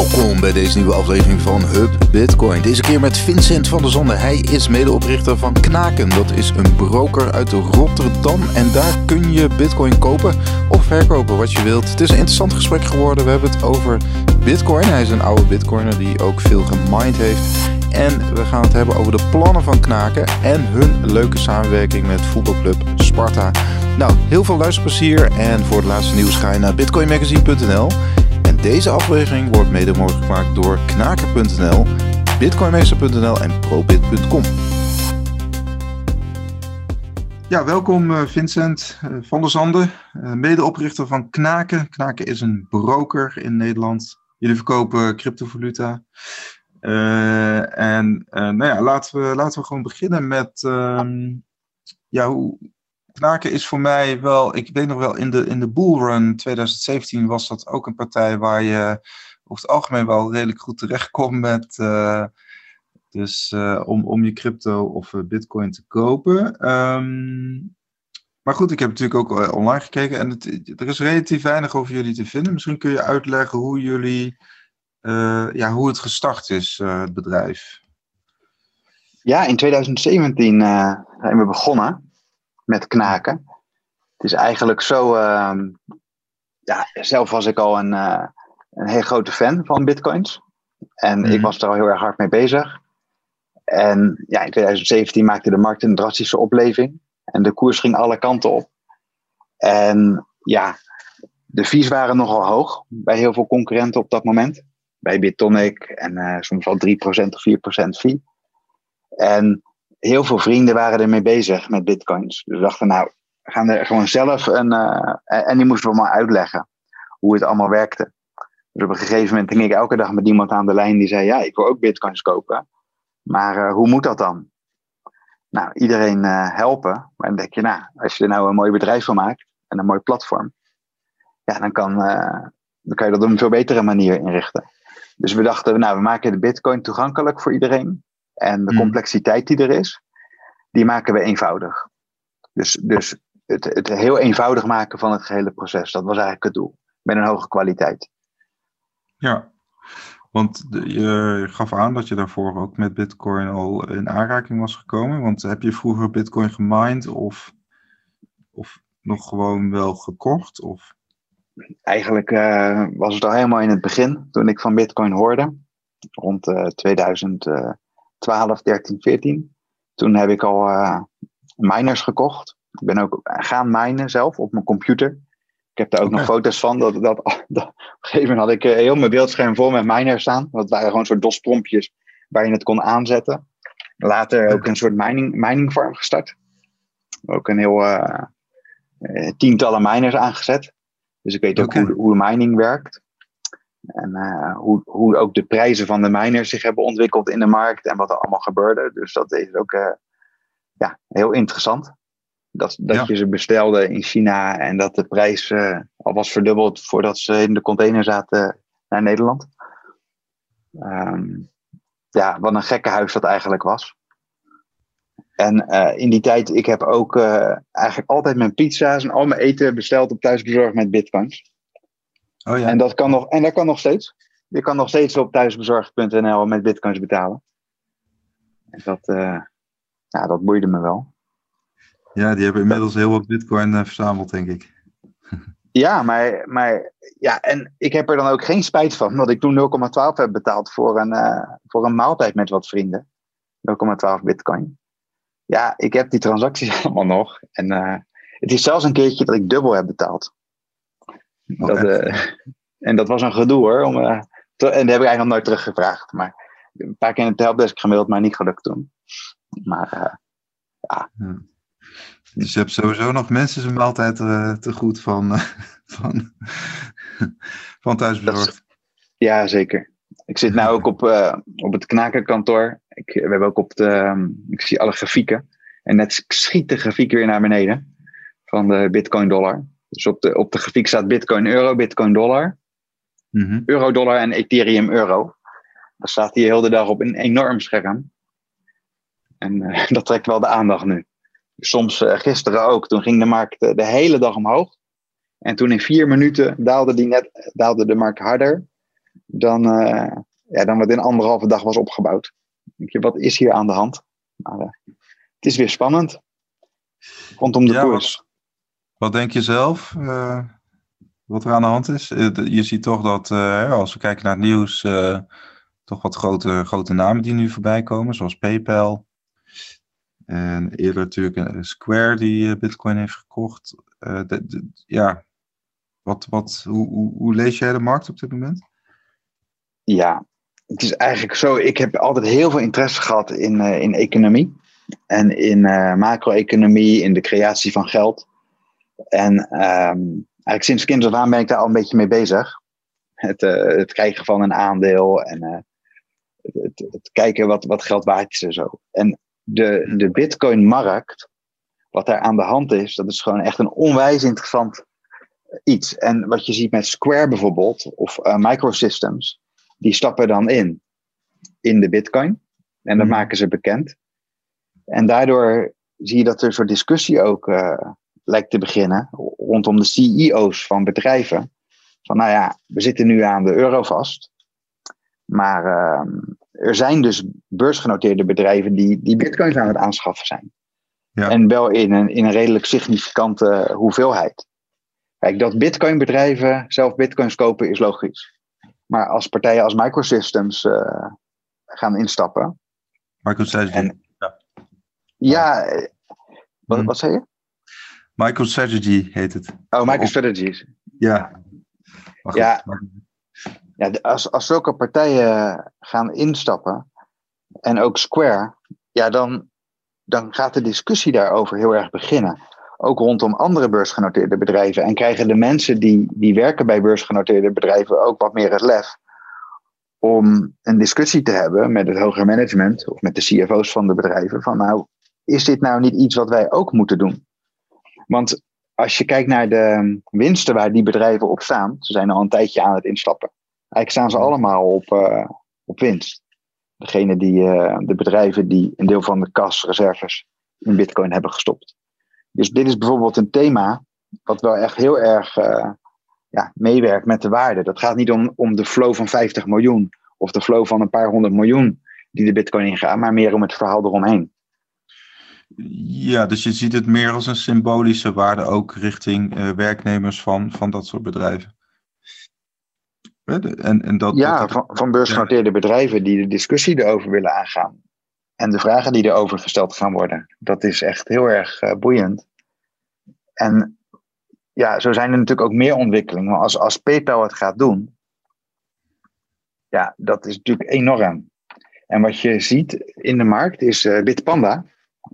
Welkom bij deze nieuwe aflevering van Hub Bitcoin. Deze keer met Vincent van der Zonde. Hij is medeoprichter van Knaken. Dat is een broker uit Rotterdam. En daar kun je Bitcoin kopen of verkopen wat je wilt. Het is een interessant gesprek geworden. We hebben het over Bitcoin. Hij is een oude Bitcoiner die ook veel gemined heeft. En we gaan het hebben over de plannen van Knaken en hun leuke samenwerking met voetbalclub Sparta. Nou, heel veel luisterplezier en voor het laatste nieuws ga je naar bitcoinmagazine.nl. En deze aflevering wordt mede mogelijk gemaakt door knaker.nl, bitcoinmeester.nl en probit.com. Ja, welkom uh, Vincent uh, van der Zanden, uh, medeoprichter van Knaken. Knaken is een broker in Nederland. Jullie verkopen cryptovaluta. en nou ja, laten we, laten we gewoon beginnen met ehm, ja, hoe, Knaken is voor mij wel, ik weet nog wel, in de, in de bullrun 2017 was dat ook een partij waar je over het algemeen wel redelijk goed terecht komt met, uh, dus uh, om, om je crypto of uh, bitcoin te kopen. Um, maar goed, ik heb natuurlijk ook online gekeken en het, er is relatief weinig over jullie te vinden. Misschien kun je uitleggen hoe jullie, ja, hoe het gestart is, het bedrijf. Ja, in 2017 zijn we begonnen met knaken. Het is eigenlijk zo. Uh, ja, zelf was ik al een, uh, een heel grote fan van bitcoins. En mm. ik mhm. was er al heel erg hard mee bezig. En ja, in 2017 maakte de markt een drastische opleving. En de koers ging alle kanten op. En ja, de fees waren nogal hoog bij heel veel concurrenten op dat moment. Bij Bitonic en uh, soms wel 3% of 4% fee. En heel veel vrienden waren ermee bezig met bitcoins. Dus we dachten, nou, we gaan er gewoon zelf een. Uh, en die moesten we maar uitleggen hoe het allemaal werkte. Dus op een gegeven moment ging ik elke dag met iemand aan de lijn die zei: Ja, ik wil ook bitcoins kopen. Maar uh, hoe moet dat dan? Nou, iedereen uh, helpen. Maar dan denk je, nou, als je er nou een mooi bedrijf van maakt en een mooi platform, ja, dan kan, dan kan je dat op een veel betere manier inrichten. Dus we dachten, nou, we maken de bitcoin toegankelijk voor iedereen. En de mm. complexiteit die er is, die maken we eenvoudig. Dus, dus het, het heel eenvoudig maken van het gehele proces, dat was eigenlijk het doel. Met een hoge kwaliteit. Ja, want je gaf aan dat je daarvoor ook met Bitcoin al in aanraking was gekomen. Want heb je vroeger Bitcoin gemined of, of nog gewoon wel gekocht? Of? Eigenlijk uh, was het al helemaal in het begin toen ik van Bitcoin hoorde. Rond uh, 2000. Uh, 12, 13, 14. Toen heb ik al uh, miners gekocht. Ik ben ook gaan minen zelf op mijn computer. Ik heb daar ook nog foto's van. Dat, dat, dat, op een gegeven moment had ik uh, heel mijn beeldscherm vol met miners staan. Dat waren gewoon soort DOS-prompjes waar je het kon aanzetten. Later ook een soort mining, mining farm gestart. Ook een heel uh, tientallen miners aangezet. Dus ik weet ook hoe, hoe mining werkt. En uh, hoe, hoe ook de prijzen van de miners zich hebben ontwikkeld in de markt en wat er allemaal gebeurde. Dus dat is ook uh, ja, heel interessant. Dat, dat ja. je ze bestelde in China en dat de prijs uh, al was verdubbeld voordat ze in de container zaten naar Nederland. Um, ja, wat een gekke huis dat eigenlijk was. En in die tijd, ik heb ook eigenlijk altijd mijn pizza's en al mijn eten besteld op thuisbezorgd met bitcoins. Oh ja. En, dat kan nog, en dat kan nog steeds. Je kan nog steeds op thuisbezorgd.nl met bitcoins betalen. En dat, uh, ja, dat boeide me wel. Ja, die hebben inmiddels heel wat bitcoin uh, verzameld, denk ik. ja, maar, maar ja, en ik heb er dan ook geen spijt van, omdat ik toen 0,12 heb betaald voor een, uh, voor een maaltijd met wat vrienden. 0,12 bitcoin. Ja, ik heb die transacties allemaal nog. En het is zelfs een keertje dat ik dubbel heb betaald. Dat, uh, en dat was een gedoe hoor. Om, uh, te, en dat heb ik eigenlijk nog nooit teruggevraagd. Maar een paar keer in het helpdesk gemaild, maar niet gelukt toen. Maar uh, ja. ja. Dus je hebt sowieso nog mensen zijn maaltijd te goed van, van, van thuisbezorgd. Ja, zeker. Ik zit nu ook op, op het knakenkantoor. Ik, we hebben ook op de, um, ik zie alle grafieken. En net schiet de grafiek weer naar beneden van de Bitcoin dollar. Dus op de, op de grafiek staat Bitcoin euro, Bitcoin dollar. Mm Euro dollar en Ethereum euro. Dat staat hier heel de dag op een enorm scherm. En uh, dat trekt wel de aandacht nu. Soms uh, gisteren ook, toen ging de markt uh, de hele dag omhoog. En toen in vier minuten daalde, die net, daalde de markt harder dan, ja, dan wat in anderhalve dag was opgebouwd. Denk je, wat is hier aan de hand? Maar, het is weer spannend rondom de ja, koers. Wat, denk je zelf? wat er aan de hand is? Je ziet toch dat als we kijken naar het nieuws, toch wat grote, grote namen die nu voorbij komen, zoals PayPal. En eerder natuurlijk Square die Bitcoin heeft gekocht. ja, wat, wat, hoe, hoe, hoe lees jij de markt op dit moment? Ja, het is eigenlijk zo. Ik heb altijd heel veel interesse gehad in, uh, in economie. En in uh, macro-economie, in de creatie van geld. En um, eigenlijk sinds kind af aan ben ik daar al een beetje mee bezig. Het, uh, het krijgen van een aandeel en het, het, kijken wat, wat geld waard is en zo. En de, de Bitcoin-markt, wat daar aan de hand is, dat is gewoon echt een onwijs interessant iets. En wat je ziet met Square bijvoorbeeld, of uh, Microsystems, die stappen dan in, in de Bitcoin. En dat mhm. maken ze bekend. En daardoor zie je dat er een soort discussie ook uh, lijkt te beginnen rondom de CEO's van bedrijven. Van nou ja, we zitten nu aan de euro vast. Maar uh, er zijn dus beursgenoteerde bedrijven die, die bitcoins aan het aanschaffen zijn. Ja. En wel in een, in een redelijk significante hoeveelheid. Kijk, dat bitcoin-bedrijven zelf bitcoins kopen is logisch. Maar als partijen als Microsystems uh, gaan instappen. MicroStrategy. En, ja, ja eh, wat, hmm. wat zei je? MicroStrategy heet het. Oh, MicroStrategy. Ja. Ja, ja als, als zulke partijen gaan instappen, en ook Square, ja, dan, dan gaat de discussie daarover heel erg beginnen ook rondom andere beursgenoteerde bedrijven. En krijgen de mensen die, die werken bij beursgenoteerde bedrijven ook wat meer het lef om een discussie te hebben met het hoger management of met de CFO's van de bedrijven. Van nou, is dit nou niet iets wat wij ook moeten doen? Want als je kijkt naar de winsten waar die bedrijven op staan, ze zijn al een tijdje aan het instappen. Eigenlijk staan ze allemaal op, uh, op winst. Degene die, uh, de bedrijven die een deel van de kasreserves in bitcoin hebben gestopt. Dus dit is bijvoorbeeld een thema wat wel echt heel erg uh, ja, meewerkt met de waarde. Dat gaat niet om, om de flow van 50 miljoen of de flow van een paar honderd miljoen die de bitcoin ingaan, maar meer om het verhaal eromheen. Ja, dus je ziet het meer als een symbolische waarde ook richting uh, werknemers van, van dat soort bedrijven. En, en dat, ja, van, van beursgenoteerde bedrijven die de discussie erover willen aangaan en de vragen die erover gesteld gaan worden. Dat is echt heel erg uh, boeiend. En ja, zo zijn er natuurlijk ook meer ontwikkelingen. Maar als, als PayPal het gaat doen, ja, dat is natuurlijk enorm. En wat je ziet in de markt is uh, Bitpanda.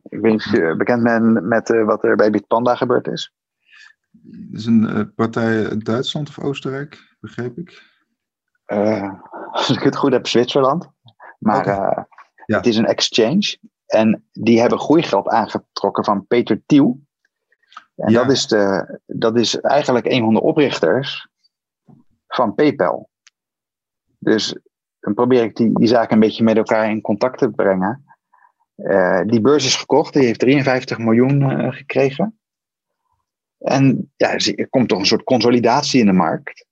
Ik weet niet of je bekend bent met uh, wat er bij Bitpanda gebeurd is. Dat is een partij in Duitsland of Oostenrijk, begreep ik. als ik het goed heb, Zwitserland. Maar ja. Het is een exchange. En die hebben groeigeld aangetrokken van Peter Thiel. En dat, is de, dat is eigenlijk een van de oprichters van PayPal. Dus dan probeer ik die, die zaken een beetje met elkaar in contact te brengen. Uh, die beurs is gekocht, die heeft 53 miljoen uh, gekregen. En ja, er komt toch een soort consolidatie in de markt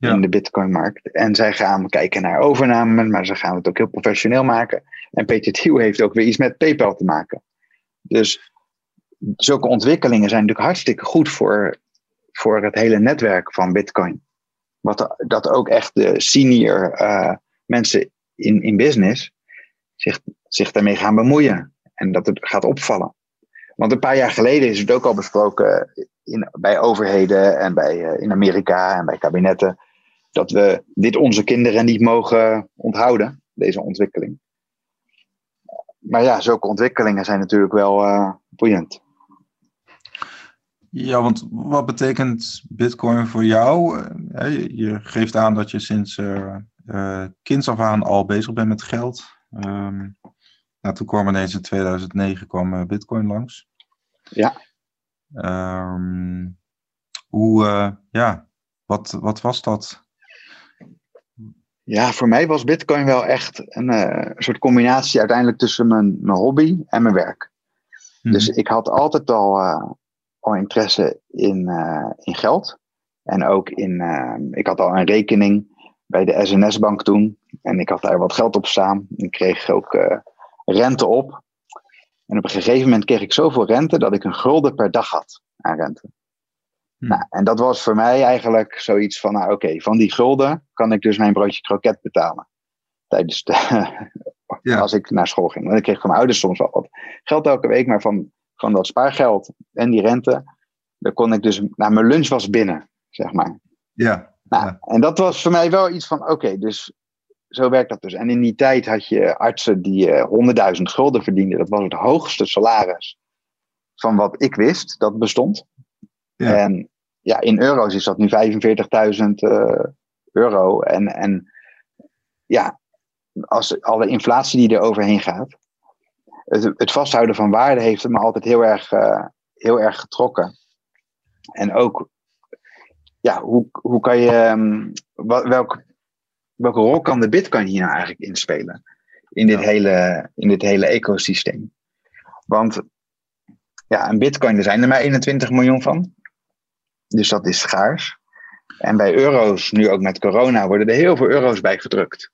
in de Bitcoin-markt. En zij gaan kijken naar overname, maar ze gaan het ook heel professioneel maken. En Peter Thiel heeft ook weer iets met PayPal te maken. Dus zulke ontwikkelingen zijn natuurlijk hartstikke goed voor, voor het hele netwerk van Bitcoin. Wat dat ook echt de senior uh, mensen in, in business zich, zich daarmee gaan bemoeien. En dat het gaat opvallen. Want een paar jaar geleden is het ook al besproken in, bij overheden en bij, uh, in Amerika en bij kabinetten dat we dit onze kinderen niet mogen onthouden, deze ontwikkeling. Maar ja, zulke ontwikkelingen zijn natuurlijk wel uh, boeiend. Ja, want wat betekent Bitcoin voor jou? Eh, je geeft aan dat je sinds uh, af aan al bezig bent met geld. Um, nou, toen kwam ineens in 2009 kwam Bitcoin langs. Ja. Um, hoe, ja, wat, wat was dat? Ja, voor mij was Bitcoin wel echt een uh, soort combinatie uiteindelijk tussen mijn, mijn hobby en mijn werk. Mhm. Dus ik had altijd al, uh, al interesse in, uh, in geld. En ook in, ik had al een rekening bij de SNS-bank toen. En ik had daar wat geld op staan. Ik kreeg ook rente op. En op een gegeven moment kreeg ik zoveel rente dat ik een gulden per dag had aan rente. Hm. Nou, en dat was voor mij eigenlijk zoiets van, nou oké, van die gulden kan ik dus mijn broodje kroket betalen. Tijdens de, ja. als ik naar school ging. Want ik kreeg van mijn ouders soms wel wat geld elke week, maar van, van dat spaargeld en die rente, dan kon ik dus, nou mijn lunch was binnen, zeg maar. Ja. Nou, En dat was voor mij wel iets van, oké, dus zo werkt dat dus. En in die tijd had je artsen die uh, eh, 100.000 gulden verdienden. Dat was het hoogste salaris van wat ik wist dat bestond. Ja. En ja, in euro's is dat nu 45.000 uh, eh, euro. En, en ja, als alle inflatie die er overheen gaat. Het, het vasthouden van waarde heeft me altijd heel erg, uh, heel erg getrokken. En ook, ja, hoe, hoe kan je, um, welk, welke rol kan de bitcoin hier nou eigenlijk inspelen? In dit, hele, in dit hele ecosysteem. Want ja, een bitcoin, er zijn er maar 21 miljoen van. Dus dat is schaars. En bij euro's, nu ook met corona, worden er heel veel euro's bij gedrukt.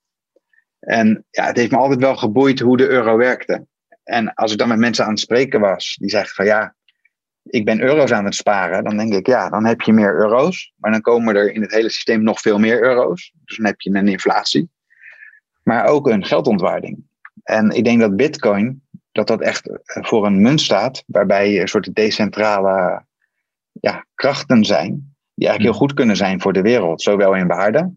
En ja, het heeft me altijd wel geboeid hoe de euro werkte. En als ik dan met mensen aan het spreken was, die zeggen van ja, ik ben euro's aan het sparen, dan denk ik ja, dan heb je meer euro's. Maar dan komen er in het hele systeem nog veel meer euro's. Dus dan heb je een inflatie. Maar ook een geldontwaarding. En ik denk dat Bitcoin, dat dat echt voor een munt staat, waarbij een soort decentrale ja, krachten zijn, die eigenlijk heel goed kunnen zijn voor de wereld, zowel in waarde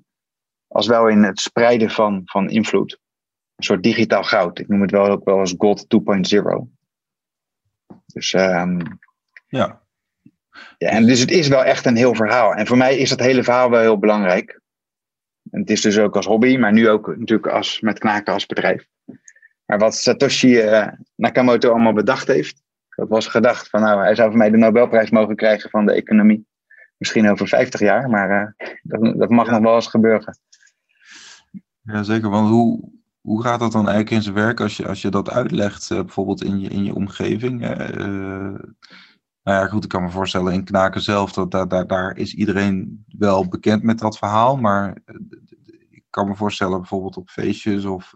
als wel in het spreiden van, van invloed. Een soort digitaal goud. Ik noem het wel ook wel als God 2.0. Dus um, ja. ja. En dus het is wel echt een heel verhaal. En voor mij is dat hele verhaal wel heel belangrijk. En het is dus ook als hobby, maar nu ook natuurlijk als, met knaken als bedrijf. Maar wat Satoshi uh, Nakamoto allemaal bedacht heeft, dat was gedacht van nou, hij zou voor mij de Nobelprijs mogen krijgen van de economie. Misschien over 50 jaar, maar uh, dat, dat, mag nog wel eens gebeuren. Ja, zeker. Want hoe, hoe gaat dat dan eigenlijk in zijn werk als je, als je dat uitlegt, uh, bijvoorbeeld in je, in je omgeving? Nou ja, goed, ik kan me voorstellen in Knaken zelf, dat, daar, daar, daar is iedereen wel bekend met dat verhaal. Maar ik kan me voorstellen bijvoorbeeld op feestjes of...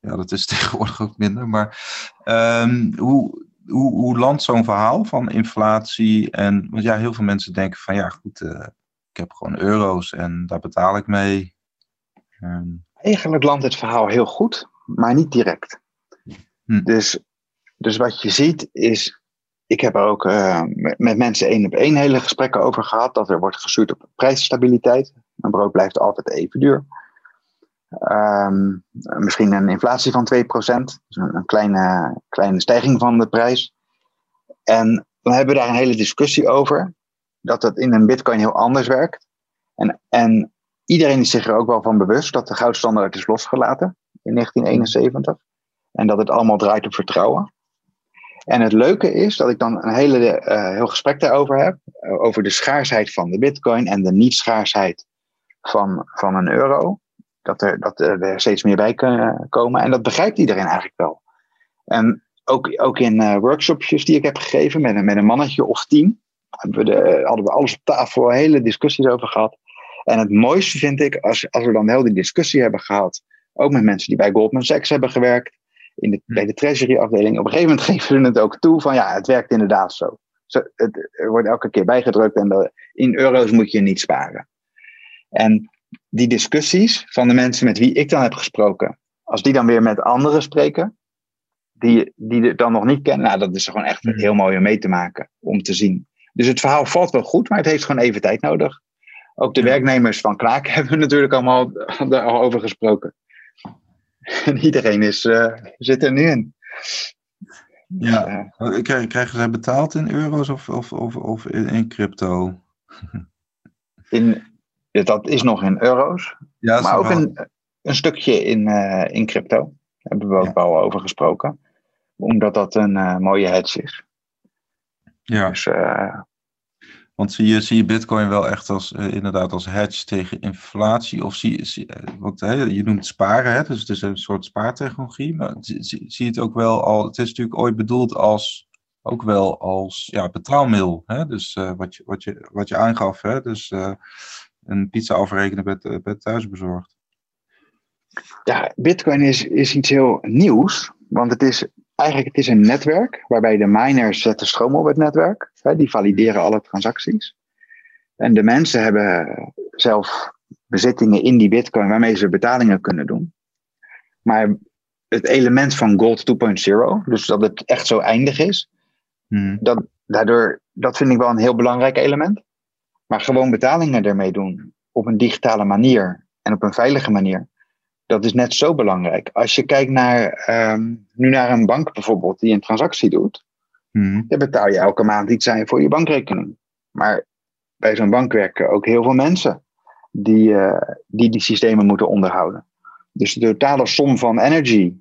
ja, dat is tegenwoordig ook minder. Maar um, hoe, hoe, hoe landt zo'n verhaal van inflatie? En, want ja, heel veel mensen denken van ja, goed, ik heb gewoon euro's en daar betaal ik mee. Ehm, Eigenlijk landt het verhaal heel goed, maar niet direct. Hm. Dus, dus wat je ziet is, ik heb er ook uh, met mensen één op één hele gesprekken over gehad, dat er wordt gestuurd op prijsstabiliteit. Een brood blijft altijd even duur. Um, misschien een inflatie van 2%, dus een, een kleine, kleine stijging van de prijs. En dan hebben we daar een hele discussie over, dat het in een bitcoin heel anders werkt. En, en iedereen is zich er ook wel van bewust dat de goudstandaard is losgelaten in 1971. En dat het allemaal draait op vertrouwen. En het leuke is dat ik dan een hele uh, heel gesprek daarover heb. Uh, over de schaarsheid van de bitcoin en de niet-schaarsheid van, van een euro. Dat er, dat er steeds meer bij kunnen komen. En dat begrijpt iedereen eigenlijk wel. En ook, ook in uh, workshopjes die ik heb gegeven met met een mannetje of tien. We de, hadden we alles op tafel, hele discussies over gehad. En het mooiste vind ik, als, als we dan heel die discussie hebben gehad, ook met mensen die bij Goldman Sachs hebben gewerkt, in de, bij de treasury afdeling, op een gegeven moment geven ze het ook toe van ja, het werkt inderdaad zo. zo het, er wordt elke keer bijgedrukt en de, in euro's moet je niet sparen. En die discussies van de mensen met wie ik dan heb gesproken, als die dan weer met anderen spreken, die, die het dan nog niet kennen, nou, dat is gewoon echt mm. heel mooi om mee te maken, om te zien. Dus het verhaal valt wel goed, maar het heeft gewoon even tijd nodig. Ook de werknemers van Kraak hebben we natuurlijk allemaal al over gesproken. En iedereen is, uh, zit er nu in. Ja, krijgen zij betaald in euro's of, of, of, of in, crypto? In, dat is nog in euro's, ja, maar ook een, een stukje in, uh, in crypto. Daar hebben we ook ja. wel over gesproken. Omdat dat een mooie hedge is. Ja. Dus want zie je, zie je Bitcoin wel echt als uh, inderdaad als hedge tegen inflatie? Of zie, zie uh, want hè, je noemt sparen, hè, dus het is een soort spaartechnologie. Maar zie, zie je het ook wel al, het is natuurlijk ooit bedoeld als ook wel als ja, betaalmiddel. Hè? Dus uh, wat, je, wat, je, wat je aangaf. Hè? Dus een pizza afrekenen het- bij thuisbezorgd. Ja, Bitcoin is, is iets heel nieuws. Want het is eigenlijk het is een netwerk waarbij de miners zetten stroom op het netwerk. Hè, die valideren alle transacties. En de mensen hebben zelf bezittingen in die Bitcoin waarmee ze betalingen kunnen doen. Maar het element van Gold 2.0, dus dat het echt zo eindig is, Mhm. dat, daardoor, dat vind ik wel een heel belangrijk element. Maar gewoon betalingen ermee doen op een digitale manier en op een veilige manier, dat is net zo belangrijk. Als je kijkt naar, ehm, nu naar een bank bijvoorbeeld die een transactie doet, Mhm. dan betaal je elke maand iets aan voor je bankrekening. Maar bij zo'n bank werken ook heel veel mensen die, eh, die die systemen moeten onderhouden. Dus de totale som van energy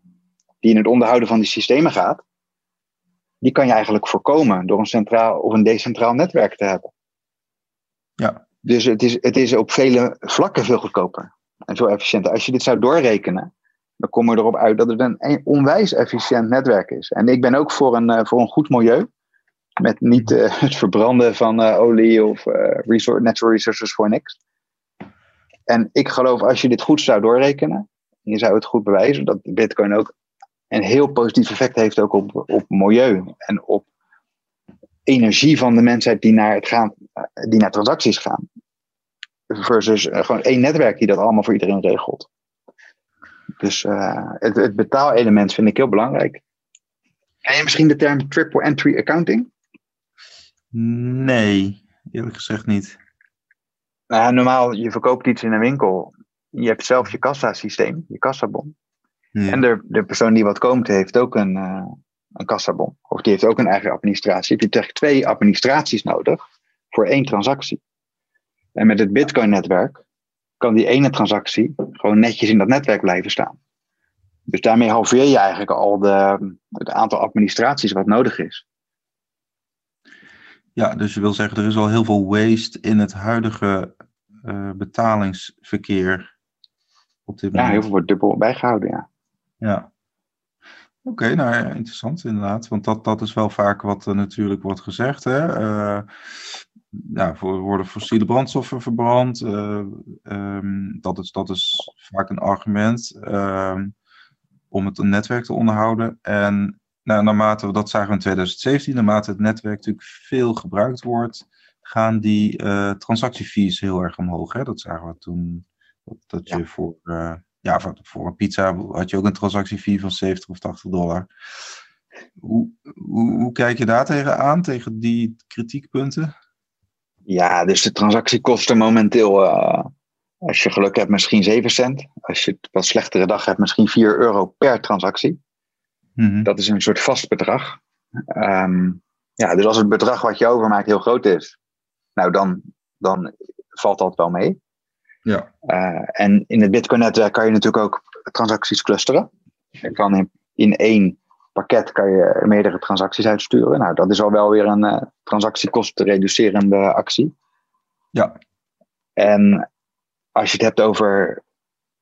die in het onderhouden van die systemen gaat, die kan je eigenlijk voorkomen door een centraal of een decentraal netwerk te hebben. Ja. Dus het is, het is op vele vlakken veel goedkoper en veel efficiënter. Als je dit zou doorrekenen, dan kom je erop uit dat het een onwijs efficiënt netwerk is. En ik ben ook voor een, eh, voor een goed milieu. Met niet eh, het verbranden van eh, olie of resor- natural resources voor niks. En ik geloof als je dit goed zou doorrekenen, je zou het goed bewijzen, dat Bitcoin ook een heel positief effect heeft ook op, op milieu en op energie van de mensheid die naar, het gaan, die naar transacties gaan. Versus eh, gewoon één netwerk die dat allemaal voor iedereen regelt. Dus eh, het, het betaalelement vind ik heel belangrijk. Ken je misschien de term triple entry accounting? Nee, eerlijk gezegd niet. Nou, ja, normaal, je verkoopt iets in een winkel. Je hebt zelf je kassasysteem, je kassabon. Ja. En de, de persoon die wat koopt, heeft ook een, eh, een kassabon. Of die heeft ook een eigen administratie. Je hebt eigenlijk twee administraties nodig voor één transactie. En met het Bitcoin-netwerk kan die ene transactie gewoon netjes in dat netwerk blijven staan. Dus daarmee halveer je eigenlijk al de, het aantal administraties wat nodig is. Ja, dus je wil zeggen, er is al heel veel waste in het huidige eh, betalingsverkeer op dit Ja, moment. heel veel wordt dubbel bijgehouden, ja. Ja. Oké, nou ja, interessant inderdaad. Want dat, dat is wel vaak wat er natuurlijk wordt gezegd. Hè? Eh, ja, voor, worden fossiele brandstoffen verbrand. eh, ehm, dat, is, dat is vaak een argument ehm, om het netwerk te onderhouden. En nou, naarmate, we- dat zagen we in 2017, naarmate het netwerk natuurlijk veel gebruikt wordt, gaan die eh, transactiefees heel erg omhoog. Hè? Dat zagen we toen. Dat, dat je voor, ja, voor, voor een pizza had je ook een transactiefee van 70 of 80 dollar. Hoe, hoe, hoe kijk je daar tegenaan, tegen die kritiekpunten? Ja, dus de transactie kosten momenteel, eh, als je geluk hebt, misschien 7 cent. Als je het wat slechtere dag hebt, misschien 4 euro per transactie. Mhm. Dat is een soort vast bedrag. Ehm, ja, dus als het bedrag wat je overmaakt heel groot is, nou dan, dan valt dat wel mee. Ja. Eh, en in het Bitcoin-netwerk kan je natuurlijk ook transacties clusteren. Je kan in, in één pakket kan je meerdere transacties uitsturen. Nou, dat is al wel weer een eh transactiekosten reducerende actie. Ja. En als je het hebt over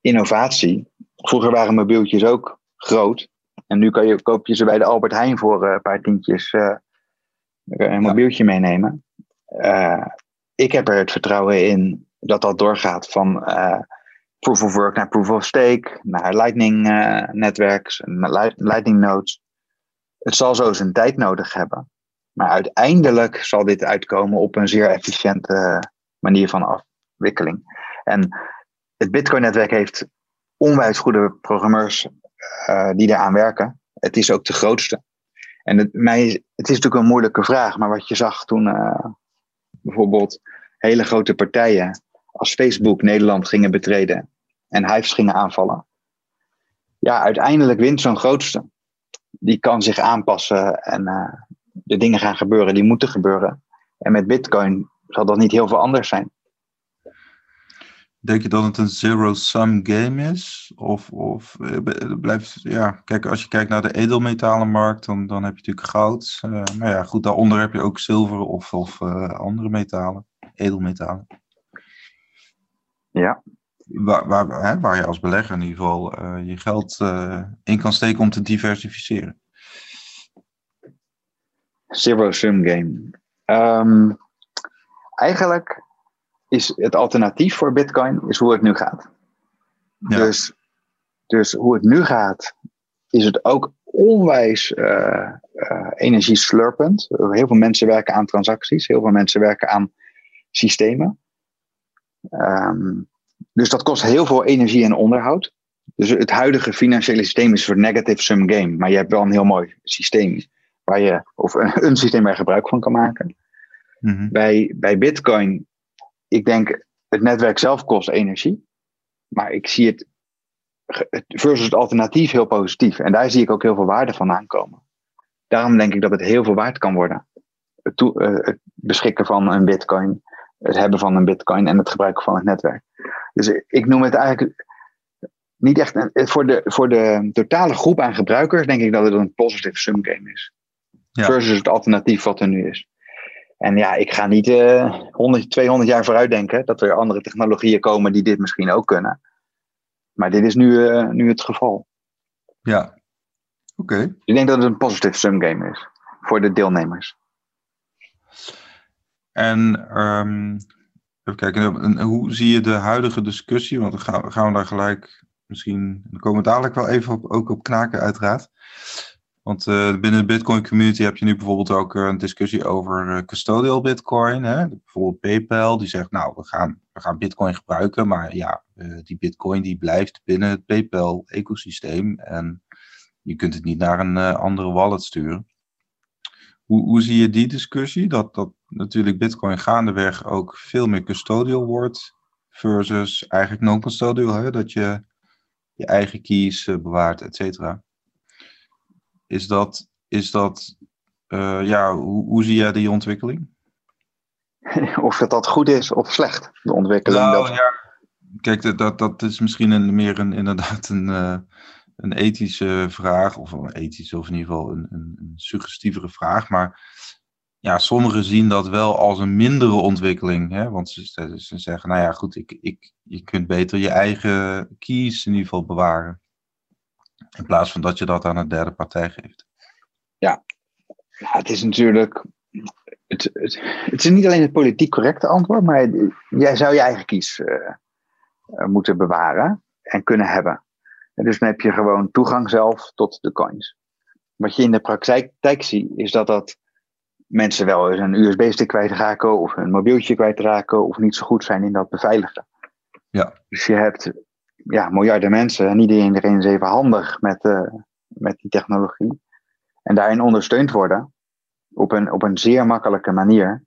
innovatie. Vroeger waren mobieltjes ook groot. En nu kan je, koop je ze bij de Albert Heijn voor eh, een paar tientjes een mobieltje meenemen. Ik heb er het vertrouwen in dat dat doorgaat van eh, proof of work naar proof of stake, naar Lightning eh, netwerks, Lightning nodes. Het zal zo zijn tijd nodig hebben. Maar uiteindelijk zal dit uitkomen op een zeer efficiënte manier van afwikkeling. En het Bitcoin-netwerk heeft onwijs goede programmeurs uh, die daaraan werken. Het is ook de grootste. En het, mij, het is natuurlijk een moeilijke vraag, maar wat je zag toen uh, bijvoorbeeld hele grote partijen als Facebook Nederland gingen betreden en Hives gingen aanvallen. Ja, uiteindelijk wint zo'n grootste. Die kan zich aanpassen en uh, de dingen gaan gebeuren die moeten gebeuren. En met Bitcoin zal dat niet heel veel anders zijn. Denk je dat het een zero-sum game is? Of, of blijft, ja, kijk, als je kijkt naar de edelmetalenmarkt, dan, dan heb je natuurlijk goud. Maar ja, goed, daaronder heb je ook zilver of, of andere metalen, edelmetalen. Ja. Waar, waar, hè, waar je als belegger in ieder geval uh, je geld in kan steken om te diversificeren. Zero-sum game. Um, eigenlijk is het alternatief voor Bitcoin is hoe het nu gaat. Ja. Dus, dus hoe het nu gaat, is het ook onwijs uh, uh, energieslurpend. Heel veel mensen werken aan transacties, heel veel mensen werken aan systemen. Um, dus dat kost heel veel energie en onderhoud. Dus het huidige financiële systeem is voor negative sum game. Maar je hebt wel een heel mooi systeem waar je, of een, een systeem waar je gebruik van kan maken. Mm -hmm. bij, bij Bitcoin, ik denk, het netwerk zelf kost energie. Maar ik zie het versus het alternatief heel positief. En daar zie ik ook heel veel waarde van aankomen. Daarom denk ik dat het heel veel waard kan worden. Het, uh, het beschikken van een bitcoin, het hebben van een bitcoin en het gebruiken van het netwerk. Dus ik noem het eigenlijk niet echt. Een, voor, de, voor de totale groep aan gebruikers denk ik dat het een positive sum game is. Ja. Versus het alternatief wat er nu is. En ja, ik ga niet uh, 100, 200 jaar vooruit denken dat er andere technologieën komen die dit misschien ook kunnen. Maar dit is nu, uh, nu het geval. Ja, oké. Okay. Ik denk dat het een positive sum game is voor de deelnemers. En um, even kijken, hoe zie je de huidige discussie? Want dan gaan, we daar gelijk misschien, dan komen we dadelijk wel even op, ook op knaken uiteraard. Want uh, binnen de Bitcoin community heb je nu bijvoorbeeld ook uh, een discussie over uh, custodial Bitcoin. Hè? Bijvoorbeeld PayPal, die zegt, nou, we gaan, we gaan Bitcoin gebruiken, maar ja, die Bitcoin die blijft binnen het PayPal-ecosysteem en je kunt het niet naar een andere wallet sturen. Hoe, hoe zie je die discussie? Dat, dat natuurlijk Bitcoin gaandeweg ook veel meer custodial wordt versus eigenlijk non-custodial, hè? dat je je eigen keys bewaart, et cetera. Is dat, is dat uh, ja, hoe, hoe zie jij die ontwikkeling? Of dat dat goed is of slecht, de ontwikkeling. Nou, dat... ja. Kijk, dat, dat is misschien een, meer een, inderdaad een, uh, een ethische vraag, of een ethische, of in ieder geval een, een, een suggestievere vraag. Maar ja, sommigen zien dat wel als een mindere ontwikkeling. Hè? Want ze, ze zeggen, nou ja, goed, ik, ik, je kunt beter je eigen keys in ieder geval bewaren. In plaats van dat je dat aan een derde partij geeft. Ja, ja het is natuurlijk. Het, het, het, is niet alleen het politiek correcte antwoord, maar jij zou je eigen kies uh, uh, moeten bewaren en kunnen hebben. En dus dan heb je gewoon toegang zelf tot de coins. Wat je in de praktijk ziet, is dat dat mensen wel eens een USB-stick kwijtraken of een mobieltje kwijtraken of niet zo goed zijn in dat beveiligen. Ja. Dus je hebt ja, miljarden mensen en niet iedereen is even handig met, uh, met die technologie. En daarin ondersteund worden op een, op een zeer makkelijke manier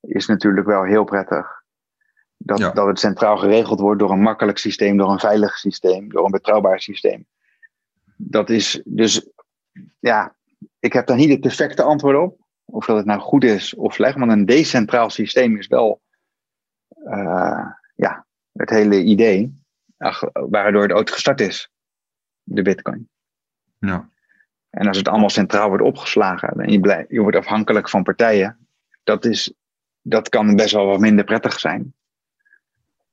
is natuurlijk wel heel prettig. Dat, Ja. dat het centraal geregeld wordt door een makkelijk systeem, door een veilig systeem, door een betrouwbaar systeem. Dat is dus, ja, ik heb daar niet het perfecte antwoord op. Of dat het nou goed is of slecht, want een decentraal systeem is wel uh, ja, het hele idee waardoor het ooit gestart is, de bitcoin. Ja. En als het allemaal centraal wordt opgeslagen en je, blijft, je wordt afhankelijk van partijen, dat, is, dat kan best wel wat minder prettig zijn.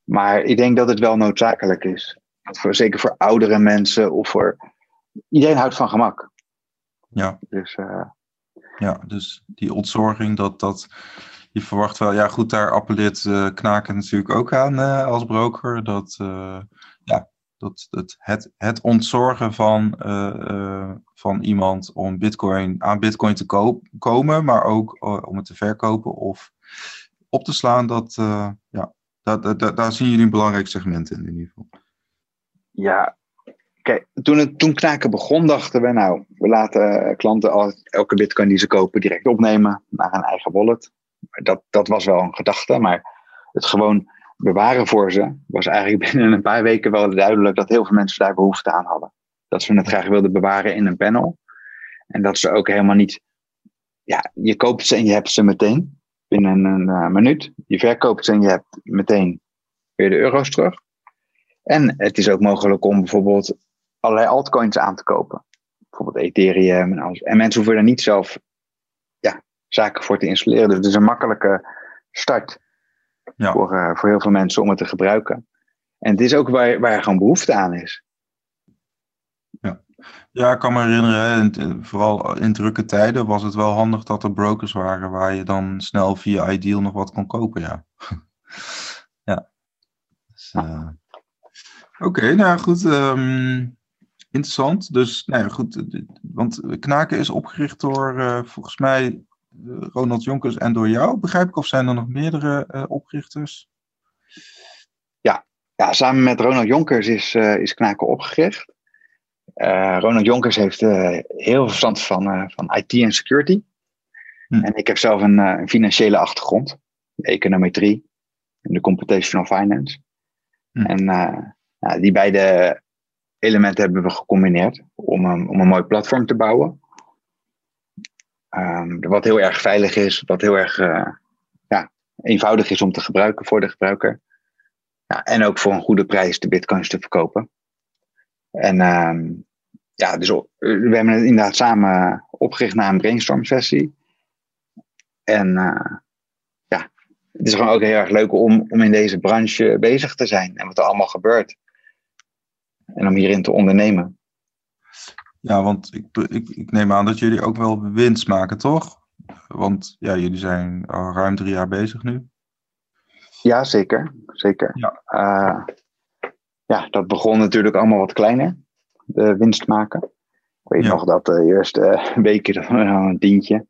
Maar ik denk dat het wel noodzakelijk is. Voor, zeker voor oudere mensen of voor. Iedereen houdt van gemak. Ja. Dus, uh, ja, dus die ontzorging, dat, dat je verwacht wel. Ja, goed, daar appelleert uh, Knaken natuurlijk ook aan uh, als broker. Dat, ja, dat, dat het, het ontzorgen van, van iemand om bitcoin, aan bitcoin te koop, komen, maar ook om het te verkopen of op te slaan, dat, ja, daar, daar, daar zien jullie een belangrijk segment in, in ieder geval. Ja, kijk, toen, het, toen Knaken begon, dachten we, nou, we laten klanten al, elke bitcoin die ze kopen direct opnemen naar een eigen wallet. Dat, dat was wel een gedachte, maar het gewoon bewaren voor ze was eigenlijk binnen een paar weken wel duidelijk dat heel veel mensen daar behoefte aan hadden. Dat ze het graag wilden bewaren in een panel. En dat ze ook helemaal niet, ja, je koopt ze en je hebt ze meteen binnen een uh, minuut. Je verkoopt ze en je hebt meteen weer de euro's terug. En het is ook mogelijk om bijvoorbeeld allerlei altcoins aan te kopen. Bijvoorbeeld Ethereum en alles. En mensen hoeven er niet zelf ja, zaken voor te installeren. Dus het is een makkelijke start ja. voor, uh, voor heel veel mensen om het te gebruiken. En het is ook waar, waar gewoon behoefte aan is. Ja. Ja, ik kan me herinneren, in, vooral in drukke tijden was het wel handig dat er brokers waren waar je dan snel via Ideal nog wat kon kopen, ja. Ja. Dus, uh... Oké, nou goed. Um, interessant. Dus, nou ja, goed. Want Knaken is opgericht door, uh, volgens mij, Ronald Jonkers en door jou, begrijp ik? Of zijn er nog meerdere uh, oprichters? Ja. ja, samen met Ronald Jonkers is, uh, is Knaken opgericht. Ronald Jonkers heeft heel veel verstand van, van IT en security. Hm. En ik heb zelf een, een financiële achtergrond, econometrie en de computational finance. Hm. En nou, die beide elementen hebben we gecombineerd om een, om een mooi platform te bouwen. Um, wat heel erg veilig is, wat heel erg uh, ja, eenvoudig is om te gebruiken voor de gebruiker. En ook voor een goede prijs de bitcoins te verkopen. En um, ja, dus we hebben het inderdaad samen opgericht na een brainstorm sessie. En uh, ja, het is gewoon ook heel erg leuk om, om in deze branche bezig te zijn en wat er allemaal gebeurt. En om hierin te ondernemen. Ja, want ik, ik, ik neem aan dat jullie ook wel winst maken, toch? Want ja, jullie zijn al ruim drie jaar bezig nu. Ja, zeker. zeker. Ja. Uh, ja, dat begon natuurlijk allemaal wat kleiner, de winst maken. Ik weet nog dat de eerste weken een tientje.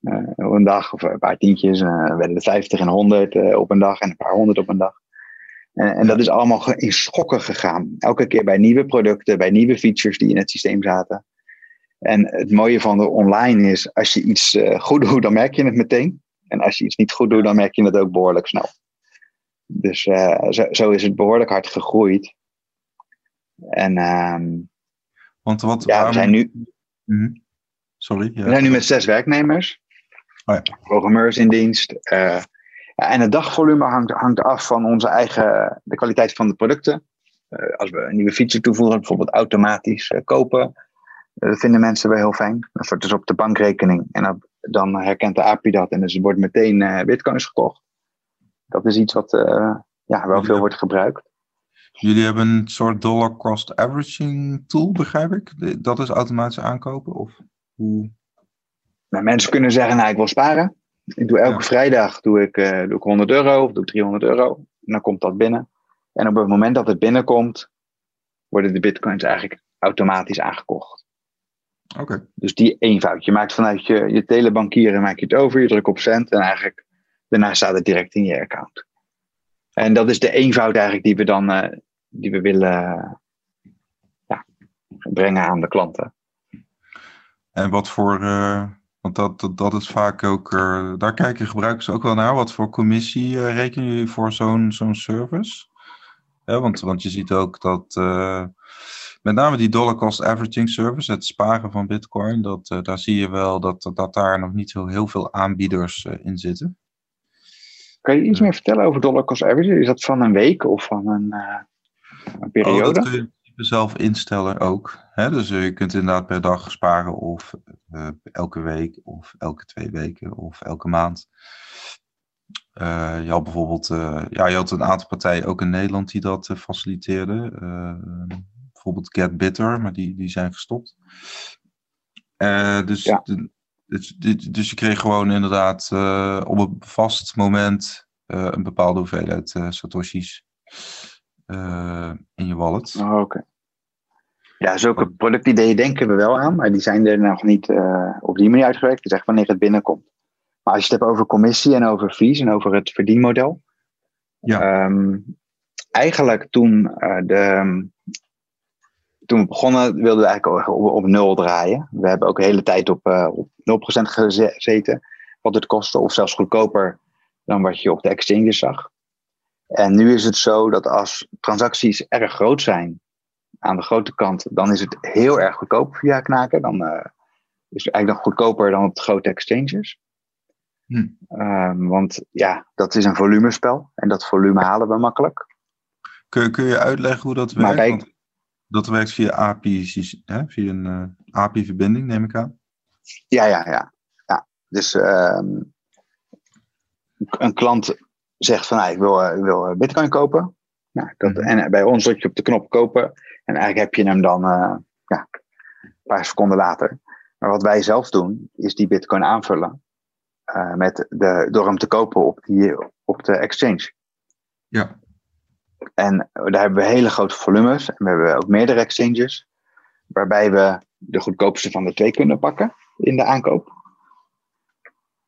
Uh, op een dag, of een paar tientjes, uh, werden er 50 en 100 op een dag en een paar honderd op een dag. En, en dat is allemaal in schokken gegaan. Elke keer bij nieuwe producten, bij nieuwe features die in het systeem zaten. En het mooie van de online is, als je iets uh, goed doet, dan merk je het meteen. En als je iets niet goed doet, dan merk je het ook behoorlijk snel. Dus uh, zo, zo, is het behoorlijk hard gegroeid. En um, Want wat, ja, we zijn nu. Mm Sorry. Ja. We zijn nu met zes werknemers. Oh ja. Programmeurs in dienst. Uh, ja, en het dagvolume hangt, hangt af van onze eigen, de kwaliteit van de producten. Uh, als we een nieuwe feature toevoegen, bijvoorbeeld automatisch uh, kopen, dat vinden mensen wel heel fijn. Dan stort dus op de bankrekening en dan, dan herkent de API dat en dus wordt meteen bitcoins gekocht. Dat is iets wat ja, wel veel wordt gebruikt. Jullie hebben een soort dollar cost averaging tool, begrijp ik? Dat is automatisch aankopen? Of hoe? Nou, mensen kunnen zeggen, nou ik wil sparen. Ik doe elke vrijdag doe ik, uh, doe ik 100 euro of doe ik 300 euro. En dan komt dat binnen. En op het moment dat het binnenkomt, worden de bitcoins eigenlijk automatisch aangekocht. Oké. Dus die eenvoud. Je maakt vanuit je, je telebankieren maak je het over, je drukt op cent en eigenlijk daarna staat het direct in je account. En dat is de eenvoud eigenlijk die we dan uh, die we willen ja, brengen aan de klanten. En wat voor uh want dat, dat, dat is vaak ook, uh, daar kijken gebruikers ook wel naar. Wat voor commissie uh, rekenen jullie voor zo'n zo'n service? Ja, want, want je ziet ook dat uh, met name die dollar cost averaging service, het sparen van bitcoin, dat, daar zie je wel dat, dat daar nog niet zo heel veel aanbieders in zitten. Kan je iets meer vertellen over dollar cost averaging? Is dat van een week of van een, een periode? Oh, zelf instellen ook. Hè? Dus uh, je kunt inderdaad per dag sparen of uh, elke week of elke twee weken of elke maand. Uh, je had bijvoorbeeld, ja, je had een aantal partijen ook in Nederland die dat faciliteerden. bijvoorbeeld Get Bitter, maar die, die zijn gestopt. dus, ja. de, dus, dus je kreeg gewoon inderdaad op een vast moment een bepaalde hoeveelheid satoshis in je wallet. Oh, oké. Ja, zulke productideeën denken we wel aan, maar die zijn er nog niet uh, op die manier uitgewerkt. Het is echt wanneer het binnenkomt. Maar als je het hebt over commissie en over fees en over het verdienmodel. Ja. Um, eigenlijk toen, uh, de, toen we begonnen, wilden we eigenlijk op, op, nul draaien. We hebben ook de hele tijd op, uh, op 0% gezeten, wat het kostte, of zelfs goedkoper dan wat je op de exchanges zag. En nu is het zo dat als transacties erg groot zijn, aan de grote kant, dan is het heel erg goedkoop via knaken. Dan uh, is het eigenlijk nog goedkoper dan op de grote exchanges. Hm. Um, want ja, dat is een volumespel en dat volume halen we makkelijk. Kun, kun je uitleggen hoe dat werkt? Dat werkt via API, hè? via een uh, API-verbinding, neem ik aan. Ja, ja, ja. ja. Dus um, een klant zegt van, nou, ik, wil, ik wil bitcoin kopen. Nou, dat, mhm. En bij ons druk je op de knop kopen. En eigenlijk heb je hem dan uh, ja, een paar seconden later. Maar wat wij zelf doen, is die bitcoin aanvullen. Uh, met de, door hem te kopen op, die, op de exchange. Ja. En daar hebben we hele grote volumes. En we hebben ook meerdere exchanges. Waarbij we de goedkoopste van de twee kunnen pakken in de aankoop.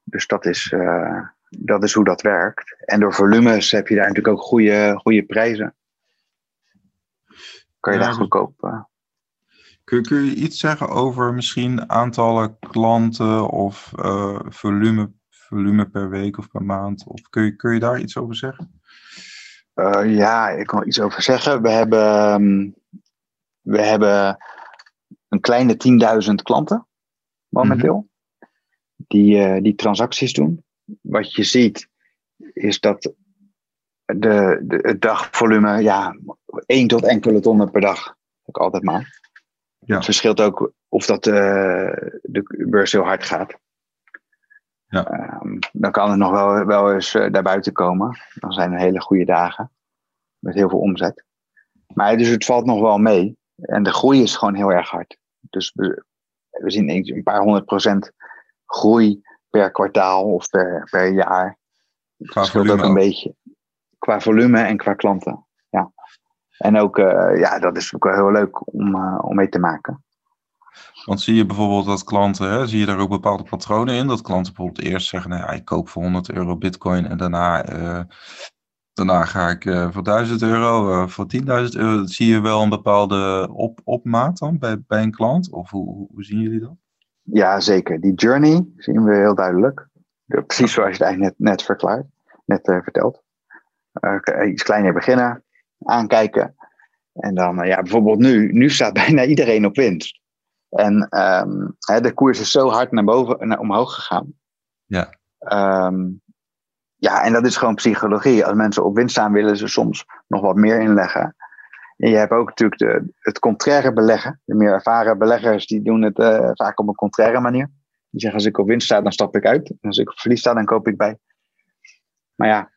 Dus dat is, uh, dat is hoe dat werkt. En door volumes heb je daar natuurlijk ook goede, goede prijzen. Kan je ja, daar goedkoop. Uh, kun, kun, je iets zeggen over misschien aantallen klanten of uh, volume, volume per week of per maand? Of kun je, kun je daar iets over zeggen? Uh, ja, ik kan er iets over zeggen. We hebben, um, we hebben een kleine 10.000 klanten momenteel. Mm -hmm. die, uh, die transacties doen. Wat je ziet is dat de, de, het dagvolume, ja, 1 tot enkele tonnen per dag. Ook altijd maar. Ja. Het verschilt ook of dat uh, de beurs heel hard gaat. Ja. Um, dan kan het nog wel, wel eens uh, daarbuiten komen. Dan zijn er hele goede dagen. Met heel veel omzet. Maar dus het valt nog wel mee. En de groei is gewoon heel erg hard. Dus we, we zien een paar honderd procent groei per kwartaal of per, per jaar. Het scheelt ook een beetje. Qua volume en qua klanten. Ja. En ook, uh, ja, dat is ook wel heel leuk om, uh, om mee te maken. Want zie je bijvoorbeeld dat klanten, hè, zie je daar ook bepaalde patronen in? Dat klanten bijvoorbeeld eerst zeggen, nou ja, ik koop voor 100 euro bitcoin en daarna, uh, daarna ga ik voor 1000 euro, voor 10.000 euro. Zie je wel een bepaalde op, opmaat dan bij, bij een klant? Of hoe, hoe zien jullie dat? Ja, zeker. Die journey zien we heel duidelijk. Precies zoals je het eigenlijk net, net verklaart, net vertelt. Iets kleiner beginnen, aankijken. En dan, ja, bijvoorbeeld nu, nu staat bijna iedereen op winst. En um, de koers is zo hard naar boven, naar omhoog gegaan. Ja. Um, ja, en dat is gewoon psychologie. Als mensen op winst staan, willen ze soms nog wat meer inleggen. En je hebt ook natuurlijk de, het contraire beleggen. De meer ervaren beleggers die doen het uh, vaak op een contraire manier. Die zeggen als ik op winst sta, dan stap ik uit. En als ik op verlies sta, dan koop ik bij. Maar ja,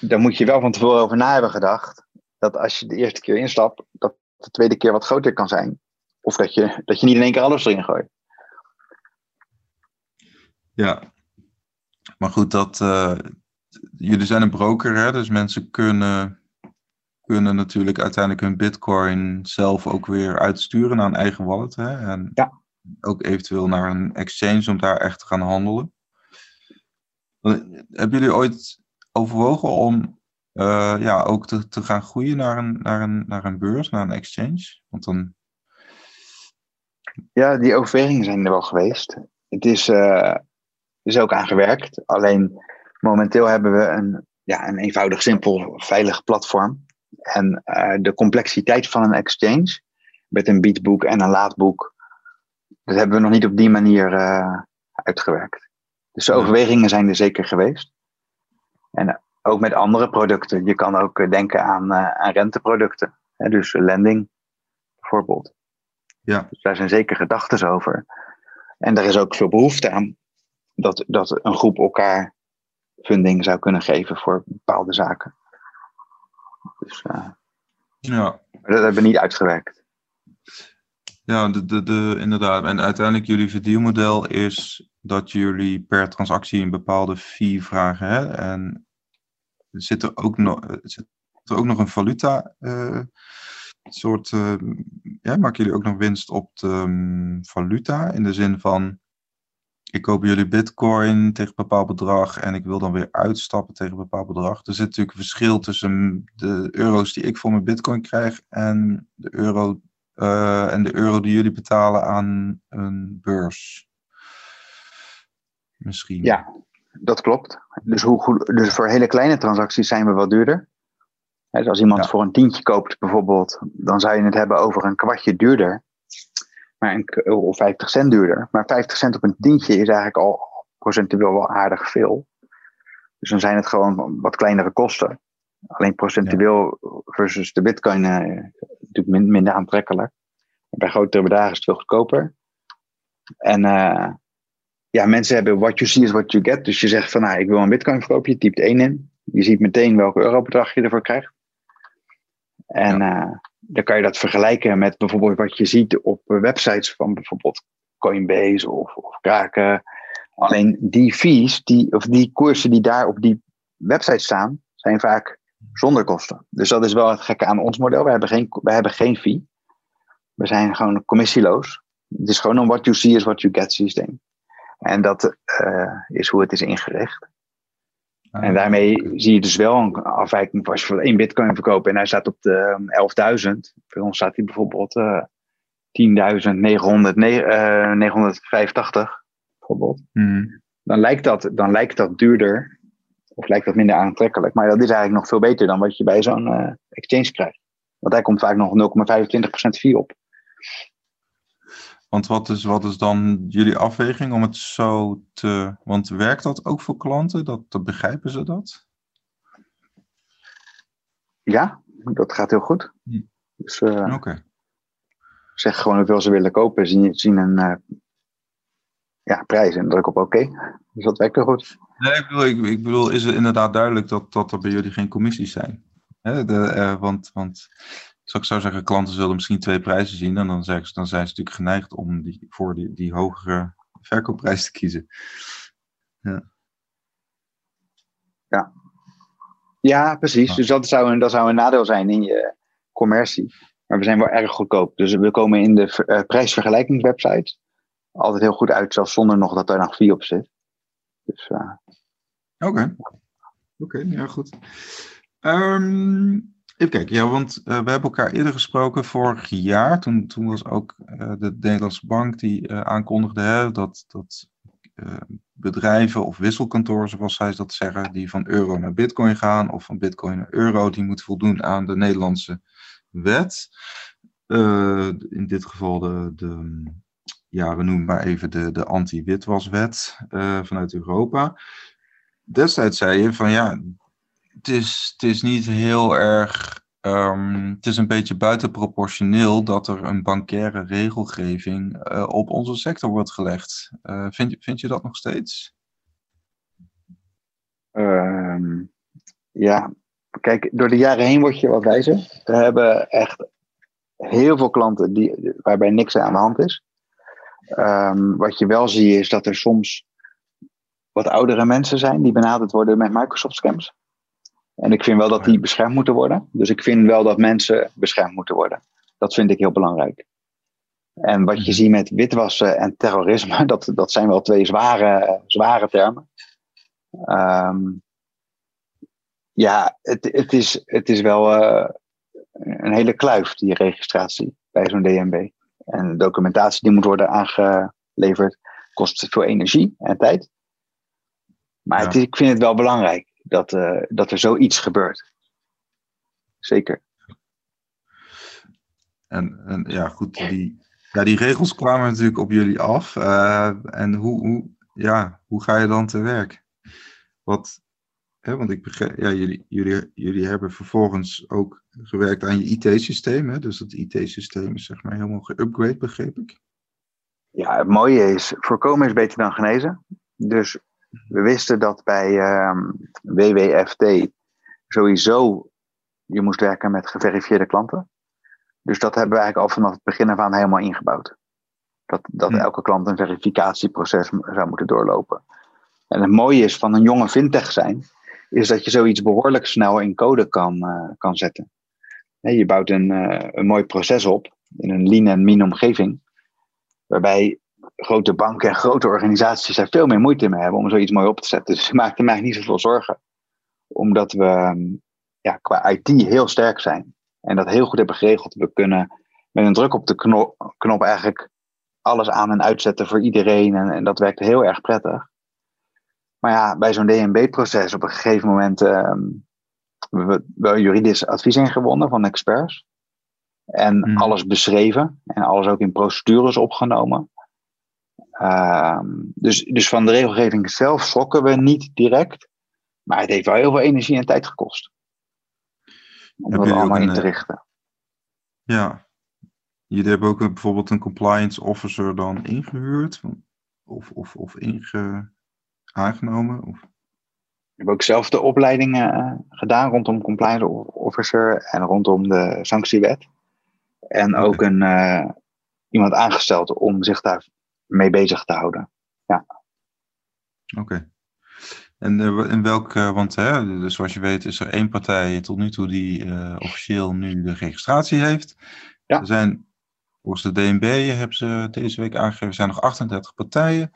daar moet je wel van tevoren over na hebben gedacht. Dat als je de eerste keer instapt, dat de tweede keer wat groter kan zijn. Of dat je, dat je niet in één keer alles erin gooit. Ja, maar goed, dat, uh, jullie zijn een broker, hè? dus mensen kunnen, kunnen natuurlijk uiteindelijk hun bitcoin zelf ook weer uitsturen naar een eigen wallet. Hè? En ja. ook eventueel naar een exchange om daar echt te gaan handelen. Hebben jullie ooit overwogen om uh, ja, ook te, te gaan groeien naar een, naar, een, naar een beurs, naar een exchange? Want dan ja, die overwegingen zijn er wel geweest. Het is, uh, is ook aan gewerkt. Alleen momenteel hebben we een, ja, een eenvoudig, simpel, veilig platform. En uh, de complexiteit van een exchange, met een biedboek en een laadboek, dat hebben we nog niet op die manier uitgewerkt. Dus de overwegingen zijn er zeker geweest. En ook met andere producten. Je kan ook denken aan, aan renteproducten. Hè, dus lending bijvoorbeeld. Ja. Dus daar zijn zeker gedachten over. En er is ook veel behoefte aan dat, dat een groep elkaar funding zou kunnen geven voor bepaalde zaken. Dus, uh, ja. dat hebben we niet uitgewerkt. Ja, de, de, de, inderdaad. En uiteindelijk jullie verdienmodel is dat jullie per transactie een bepaalde fee vragen. Hè? En zit er ook nog, zit er ook nog een valuta uh, soort, uh, ja, maken jullie ook nog winst op de um, valuta? In de zin van, ik koop jullie bitcoin tegen een bepaald bedrag en ik wil dan weer uitstappen tegen een bepaald bedrag. Er zit natuurlijk een verschil tussen de euro's die ik voor mijn bitcoin krijg en de euro, en de euro die jullie betalen aan een beurs. Misschien. Ja, dat klopt. Dus, hoe dus voor hele kleine transacties zijn we wat duurder. Dus als iemand ja. voor een tientje koopt bijvoorbeeld, dan zou je het hebben over een kwartje duurder. Maar een, of 50 cent duurder. Maar 50 cent op een tientje is eigenlijk al procentueel wel aardig veel. Dus dan zijn het gewoon wat kleinere kosten. Alleen procentueel ja. versus de bitcoin uh, natuurlijk minder aantrekkelijk. Bij grotere bedragen is het veel goedkoper. En uh, ja, mensen hebben what you see is what you get. Dus je zegt van, nou, ik wil een bitcoin verkopen. Je typt één in. Je ziet meteen welke eurobedrag je ervoor krijgt. En ja. uh, dan kan je dat vergelijken met bijvoorbeeld wat je ziet op websites van bijvoorbeeld Coinbase of, of Kraken. Alleen die fees, die, of die koersen die daar op die website staan, zijn vaak zonder kosten. Dus dat is wel het gekke aan ons model. We hebben geen, wij hebben geen fee. We zijn gewoon commissieloos. Het is gewoon een what you see is what you get systeem. En dat uh, is hoe het is ingericht. Ah, en daarmee zie je dus wel een afwijking. Als je voor één bitcoin verkoopt en hij staat op de 11.000. Voor ons staat hij bijvoorbeeld uh, 10.985 bijvoorbeeld. Mm. Dan, lijkt dat, dan lijkt dat duurder of lijkt dat minder aantrekkelijk. Maar dat is eigenlijk nog veel beter dan wat je bij zo'n uh, exchange krijgt. Want daar komt vaak nog 0,25% fee op. Want wat is, wat is dan jullie afweging om het zo te. Want werkt dat ook voor klanten? Dat, dat begrijpen ze dat? Ja, dat gaat heel goed. Hm. Dus, uh, Zeg gewoon hoeveel ze willen kopen. Zien, zien een uh, ja, prijs en druk op oké. Dus dat werkt heel goed. Nee, ik bedoel, ik, ik, bedoel, is het inderdaad duidelijk dat, dat er bij jullie geen commissies zijn? De, uh, want, want ik zou zeggen, klanten zullen misschien twee prijzen zien. En dan, zeggen ze, dan zijn ze natuurlijk geneigd om die, voor die, die hogere verkoopprijs te kiezen. Ja. Ja, ja precies. Dus dat zou, een, dat zou een nadeel zijn in je commercie. Maar we zijn wel erg goedkoop. Dus we komen in de uh, prijsvergelijkingswebsite altijd heel goed uit, zelfs zonder nog dat er nog vier op zit. Dus, uh, Oké. Oké, ja goed. Um, Even kijken, ja, want uh, we hebben elkaar eerder gesproken vorig jaar. Toen, toen was ook uh, de Nederlandse Bank die uh, aankondigde hè, dat, dat bedrijven of wisselkantoren, zoals zij dat zeggen, die van euro naar bitcoin gaan of van bitcoin naar euro, die moeten voldoen aan de Nederlandse wet. in dit geval de, de, ja, we noemen maar even de, de anti-witwaswet vanuit Europa. Destijds zei je van ja, het is, het is niet heel erg. Um, het is een beetje buitenproportioneel dat er een bankaire regelgeving uh, op onze sector wordt gelegd. Uh, vind, vind je dat nog steeds? Um, ja, kijk, door de jaren heen word je wat wijzer. We hebben echt heel veel klanten die, waarbij niks aan de hand is. Um, wat je wel ziet is dat er soms wat oudere mensen zijn die benaderd worden met Microsoft scams. En ik vind wel dat die beschermd moeten worden. Dus ik vind wel dat mensen beschermd moeten worden. Dat vind ik heel belangrijk. En wat je mhm. ziet met witwassen en terrorisme, dat, dat zijn wel twee zware, zware termen. Um, ja, het, het, is, het is wel uh, een hele kluif, die registratie bij zo'n DNB. En de documentatie die moet worden aangeleverd kost veel energie en tijd. Maar ja. het, ik vind het wel belangrijk dat, uh, dat er zoiets gebeurt. Zeker. En, en ja, goed, die, ja, die regels kwamen natuurlijk op jullie af. Uh, en hoe, hoe, ja, hoe ga je dan te werk? Wat, hè, want ik begrijp, ja, jullie, jullie, jullie hebben vervolgens ook gewerkt aan je IT-systeem. Dus dat IT-systeem is zeg maar helemaal geupgrade, begreep ik. Ja, het mooie is, voorkomen is beter dan genezen. Dus we wisten dat bij ehm, WWFT sowieso je moest werken met geverifieerde klanten. Dus dat hebben we eigenlijk al vanaf het begin af aan helemaal ingebouwd. Dat, dat hm. elke klant een verificatieproces zou moeten doorlopen. En het mooie is van een jonge fintech zijn, is dat je zoiets behoorlijk snel in code kan, uh, kan zetten. je bouwt een, uh, een mooi proces op in een lean en mean omgeving, waarbij grote banken en grote organisaties er veel meer moeite mee hebben om zoiets mooi op te zetten. Dus ik maakte mij niet zoveel zorgen. Omdat we ehm, ja, qua IT heel sterk zijn. En dat heel goed hebben geregeld. We kunnen met een druk op de knop, knop eigenlijk alles aan en uitzetten voor iedereen. En, en dat werkt heel erg prettig. Maar ja, bij zo'n DNB-proces op een gegeven moment um, we wel juridisch advies ingewonnen van experts. En hmm. alles beschreven en alles ook in procedures opgenomen. Uh, dus, dus van de regelgeving zelf schrokken we niet direct. Maar het heeft wel heel veel energie en tijd gekost. Om dat allemaal in te eh, richten. Ja. Jullie hebben ook bijvoorbeeld een compliance officer dan ingehuurd? Of, of, of inge, aangenomen? Of? We hebben ook zelf de opleidingen uh, gedaan rondom compliance officer en rondom de sanctiewet. En ook een, uh, iemand aangesteld om zich daar mee bezig te houden. Ja. Oké. En in welk, want hè, dus zoals je weet is er één partij tot nu toe die officieel nu de registratie heeft. Ja. Er zijn, volgens de DNB hebben ze deze week aangegeven, er zijn nog 38 partijen.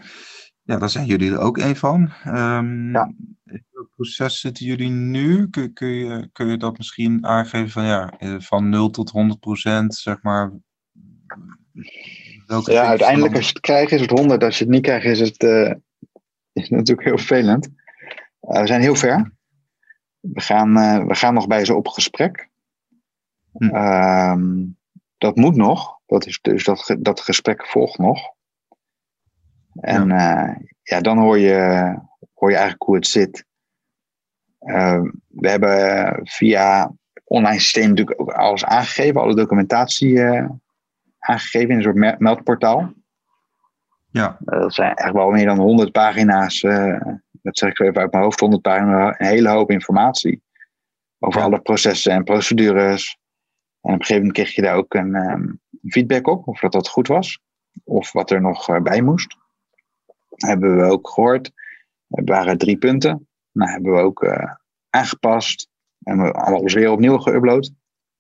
Ja, daar zijn jullie er ook één van. Um, ja. In welk proces zitten jullie nu? Kun, kun, je, kun je dat misschien aangeven van ja, van 0 tot 100 procent, zeg maar? Ja, uiteindelijk als je het krijgt is het 100. Als je het niet krijgt is het, uh, is natuurlijk heel vervelend. Uh, we zijn heel ver. We gaan, uh, we gaan nog bij ze op gesprek. Hm. Ehm, dat moet nog. Dat is, dus dat, dat gesprek volgt nog. En ja, ja dan hoor je, hoor je eigenlijk hoe het zit. Ehm, we hebben via online systeem natuurlijk ook alles aangegeven, alle documentatie aangegeven in een soort meldportaal. Ja. Eh, dat zijn echt wel meer dan 100 pagina's. Uh, dat zeg ik even uit mijn hoofd, 100 pagina's. Een hele hoop informatie. Over alle processen en procedures. En op een gegeven moment kreeg je daar ook een um, feedback op. Of dat dat goed was. Of wat er nog uh, bij moest. Hebben we ook gehoord. Er waren drie punten. Nou, hebben we ook aangepast. En we alles weer opnieuw geüpload.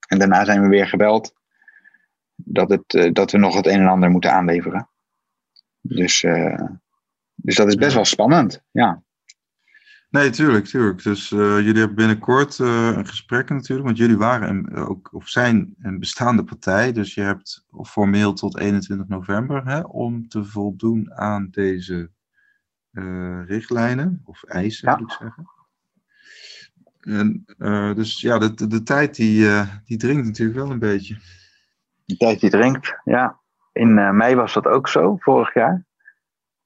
En daarna zijn we weer gebeld dat, het, eh, dat we nog het een en ander moeten aanleveren. Dus, uh, dus dat is best wel spannend, ja. Nee, tuurlijk, tuurlijk. Dus uh, jullie hebben binnenkort uh, een gesprek natuurlijk, want jullie waren een, ook, of zijn een bestaande partij. Dus je hebt formeel tot 21 november hè, om te voldoen aan deze richtlijnen, of eisen ja. moet ik zeggen. En, dus ja, de, de tijd die, die dringt natuurlijk wel een beetje. De tijd die dringt, ja. In uh, mei was dat ook zo, vorig jaar.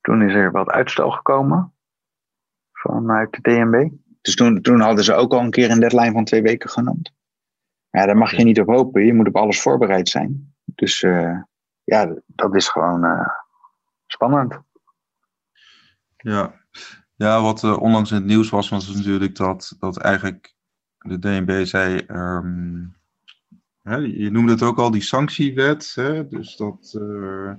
Toen is er wat uitstel gekomen vanuit de DNB. Dus toen, toen hadden ze ook al een keer een deadline van twee weken genoemd. Ja, daar mag je niet op hopen. Je moet op alles voorbereid zijn. Dus uh, ja, dat is gewoon uh, spannend. Ja, ja wat uh, onlangs in het nieuws was, was natuurlijk dat, dat eigenlijk de DNB zei... Um, je noemde het ook al, die sanctiewet. Hè? Dus dat, uh,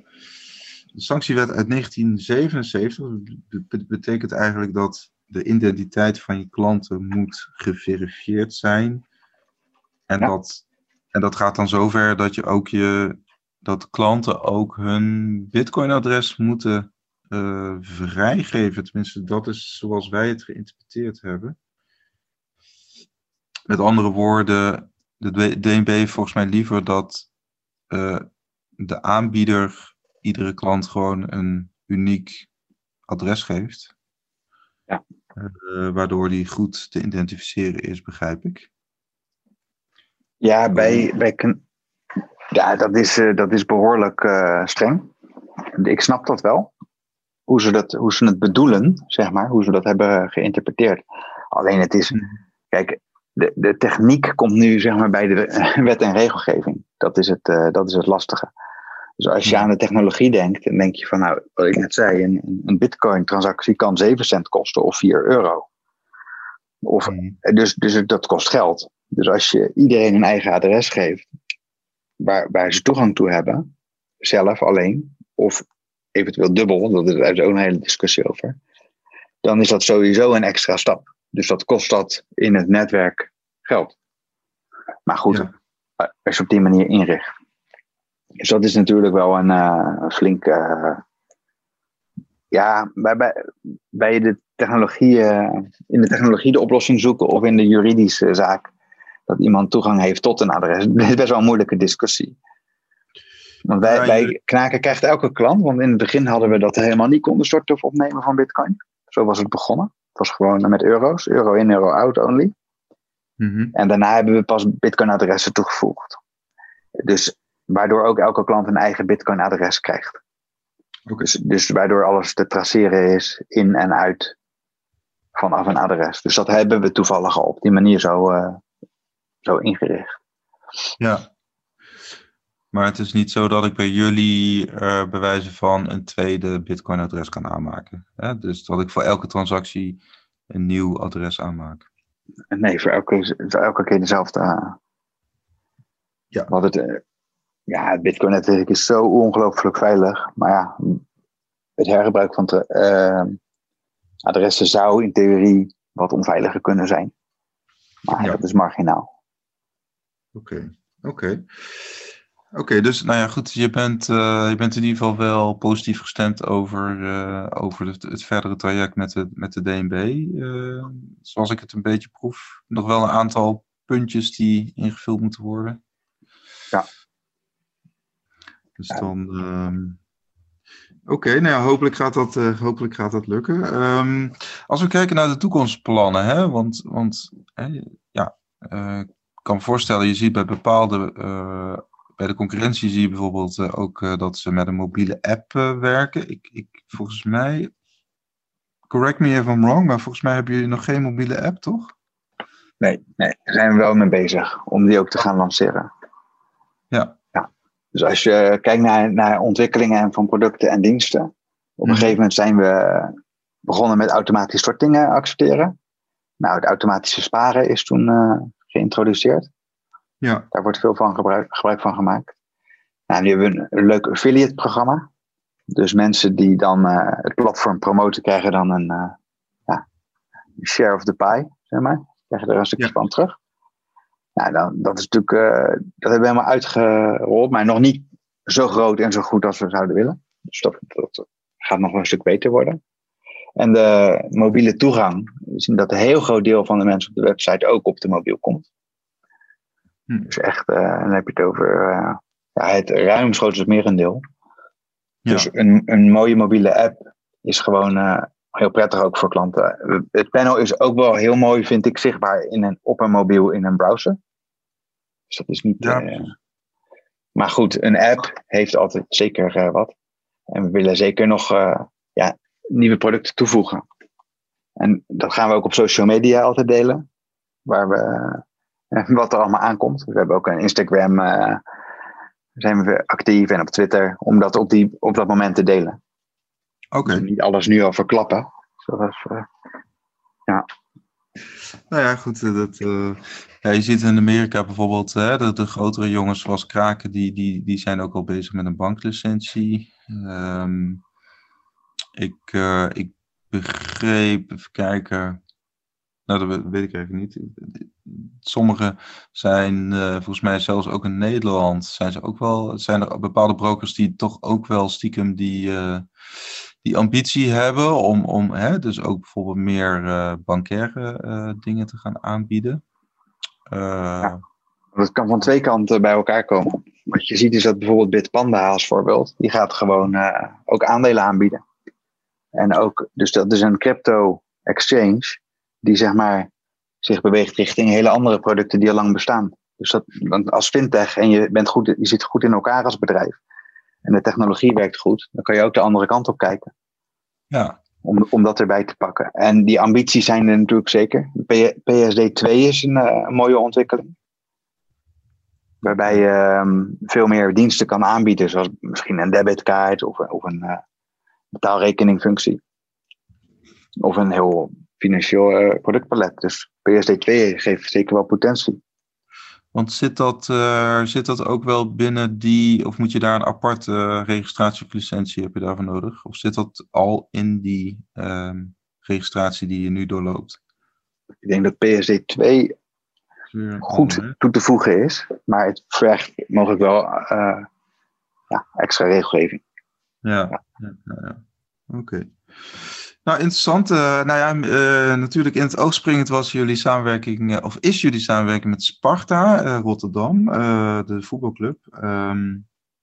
de sanctiewet uit 1977 betekent eigenlijk dat de identiteit van je klanten moet geverifieerd zijn. En, dat, en dat gaat dan zover dat je ook je dat klanten ook hun Bitcoin-adres moeten uh, vrijgeven. Tenminste, dat is zoals wij het geïnterpreteerd hebben. Met andere woorden, de DNB heeft volgens mij liever dat uh, de aanbieder iedere klant gewoon een uniek adres geeft. Ja. Uh, waardoor die goed te identificeren is, begrijp ik. Ja, bij, bij ja dat, is, uh, dat is behoorlijk streng. Ik snap dat wel. Hoe ze, dat, hoe ze het bedoelen, zeg maar, hoe ze dat hebben geïnterpreteerd. Alleen het is, hmm. kijk, de, de techniek komt nu zeg maar, bij de wet en regelgeving. Dat is het, uh, dat is het lastige. Dus als je aan de technologie denkt, dan denk je van, nou, wat ik net zei, een, een bitcoin-transactie kan 7 cent kosten of 4 euro. Of, dus, dus dat kost geld. Dus als je iedereen een eigen adres geeft, waar, waar ze toegang toe hebben, zelf alleen, of eventueel dubbel, dat is, daar is ook een hele discussie over, dan is dat sowieso een extra stap. Dus dat kost dat in het netwerk geld. Maar goed, ja. als je op die manier inricht. Dus dat is natuurlijk wel een, uh, flinke. Uh, ja, bij, bij, bij de technologie, uh, in de technologie de oplossing zoeken of in de juridische zaak dat iemand toegang heeft tot een adres. Dat is best wel een moeilijke discussie. Want wij, wij knaken krijgt elke klant, want in het begin hadden we dat helemaal niet konden storten of opnemen van Bitcoin. Zo was het begonnen was gewoon met euro's, euro in, euro out only. Mhm. En daarna hebben we pas Bitcoin-adressen toegevoegd. Dus waardoor ook elke klant een eigen Bitcoin-adres krijgt. Dus, dus waardoor alles te traceren is in en uit vanaf een adres. Dus dat hebben we toevallig al op die manier zo, uh, zo ingericht. Ja. Maar het is niet zo dat ik bij jullie uh, bewijzen van een tweede Bitcoin-adres kan aanmaken. Hè? Dus dat ik voor elke transactie een nieuw adres aanmaak. Nee, voor elke, elke keer dezelfde. Uh, ja. Want het, uh, ja, het Bitcoin-netwerk is zo ongelooflijk veilig. Maar ja, het hergebruik van, adressen zou in theorie wat onveiliger kunnen zijn. Maar Ja. dat is marginaal. Oké, oké. Oké, dus nou ja, goed, je bent, eh, je bent in ieder geval wel positief gestemd over, eh, over het, het verdere traject met de, met de DNB. eh, zoals ik het een beetje proef. Nog wel een aantal puntjes die ingevuld moeten worden. Ja. Dus Ja. dan. ehm, Oké, nou ja, hopelijk gaat dat, hopelijk gaat dat lukken. Ehm, als we kijken naar de toekomstplannen, hè, want, want hè, ja, ik kan me voorstellen, je ziet bij bepaalde, bij de concurrentie zie je bijvoorbeeld eh, ook eh, dat ze met een mobiele app eh, werken. Ik, ik, volgens mij, correct me if I'm wrong, maar volgens mij hebben jullie nog geen mobiele app, toch? Nee, nee, daar zijn we wel mee bezig om die ook te gaan lanceren. Ja. ja. Dus als je kijkt naar, naar ontwikkelingen van producten en diensten. Op een Mhm. gegeven moment zijn we begonnen met automatische sortingen accepteren. Nou, het automatische sparen is toen geïntroduceerd. Ja, Daar wordt veel van gebruik, gebruik van gemaakt. Nou, nu hebben we een, een leuk affiliate programma. Dus mensen die dan eh, het platform promoten, krijgen dan een eh, ja, share of the pie, zeg maar. Krijgen er een stukje Ja. van terug. Nou, dan, dat is natuurlijk, eh, dat hebben we helemaal uitgerold, maar nog niet zo groot en zo goed als we zouden willen. Dus dat, dat gaat nog wel een stuk beter worden. En de mobiele toegang, we zien dat een heel groot deel van de mensen op de website ook op de mobiel komt. Hm. Dus echt, eh, dan heb je het over eh, ja, het ruimschoots merendeel. ja. Dus een, een mooie mobiele app is gewoon eh, heel prettig ook voor klanten. Het panel is ook wel heel mooi, vind ik, zichtbaar in een, op een mobiel in een browser. Dus dat is niet. Ja, maar goed, een app heeft altijd zeker wat. En we willen zeker nog ja, nieuwe producten toevoegen. En dat gaan we ook op social media altijd delen. Waar we, wat er allemaal aankomt. We hebben ook een Instagram. eh, zijn we weer actief en op Twitter. Om dat op, die, op dat moment te delen. oké. Dus niet alles nu al verklappen. Zoals, eh, Nou ja, goed. eh, Dat, ja, je ziet in Amerika bijvoorbeeld hè, de, de grotere jongens zoals Kraken, die, die, die zijn ook al bezig met een banklicentie. Ehm, ik, ik begreep, even kijken. Nou, dat weet ik eigenlijk niet. Sommige zijn eh, volgens mij zelfs ook in Nederland. Zijn, ze ook wel, zijn er bepaalde brokers die toch ook wel stiekem die, eh, die ambitie hebben om, om hè, dus ook bijvoorbeeld meer eh bankaire dingen te gaan aanbieden. Dat kan van twee kanten bij elkaar komen. Wat je ziet is dat bijvoorbeeld Bitpanda als voorbeeld. Die gaat gewoon ook aandelen aanbieden. En ook, dus dat is een crypto exchange. Die zeg maar zich beweegt richting hele andere producten die al lang bestaan. Dus dat, want als fintech en je, bent goed, je zit goed in elkaar als bedrijf. En de technologie werkt goed. Dan kan je ook de andere kant op kijken. ja, om, om dat erbij te pakken. En die ambities zijn er natuurlijk zeker. PSD 2 is een, eh, een mooie ontwikkeling. Waarbij je ehm, veel meer diensten kan aanbieden, zoals misschien een debitkaart of, of een eh, betaalrekeningfunctie. Of een heel financieel eh, productpalet. Dus PSD 2 geeft zeker wel potentie. want zit dat, eh, zit dat ook wel binnen die, of moet je daar een aparte registratie of licentie heb je daarvoor nodig? Of zit dat al in die ehm, registratie die je nu doorloopt? Ik denk dat PSD 2 Weer een goed andere, hè? toe te voegen is, maar het vergt mogelijk wel eh, ja, extra regelgeving. Ja, ja, ja, ja. oké. Nou, interessant. Eh, nou ja, eh, natuurlijk in het oog springend was jullie samenwerking, eh, of is jullie samenwerking met Sparta Rotterdam, de voetbalclub. Ehm,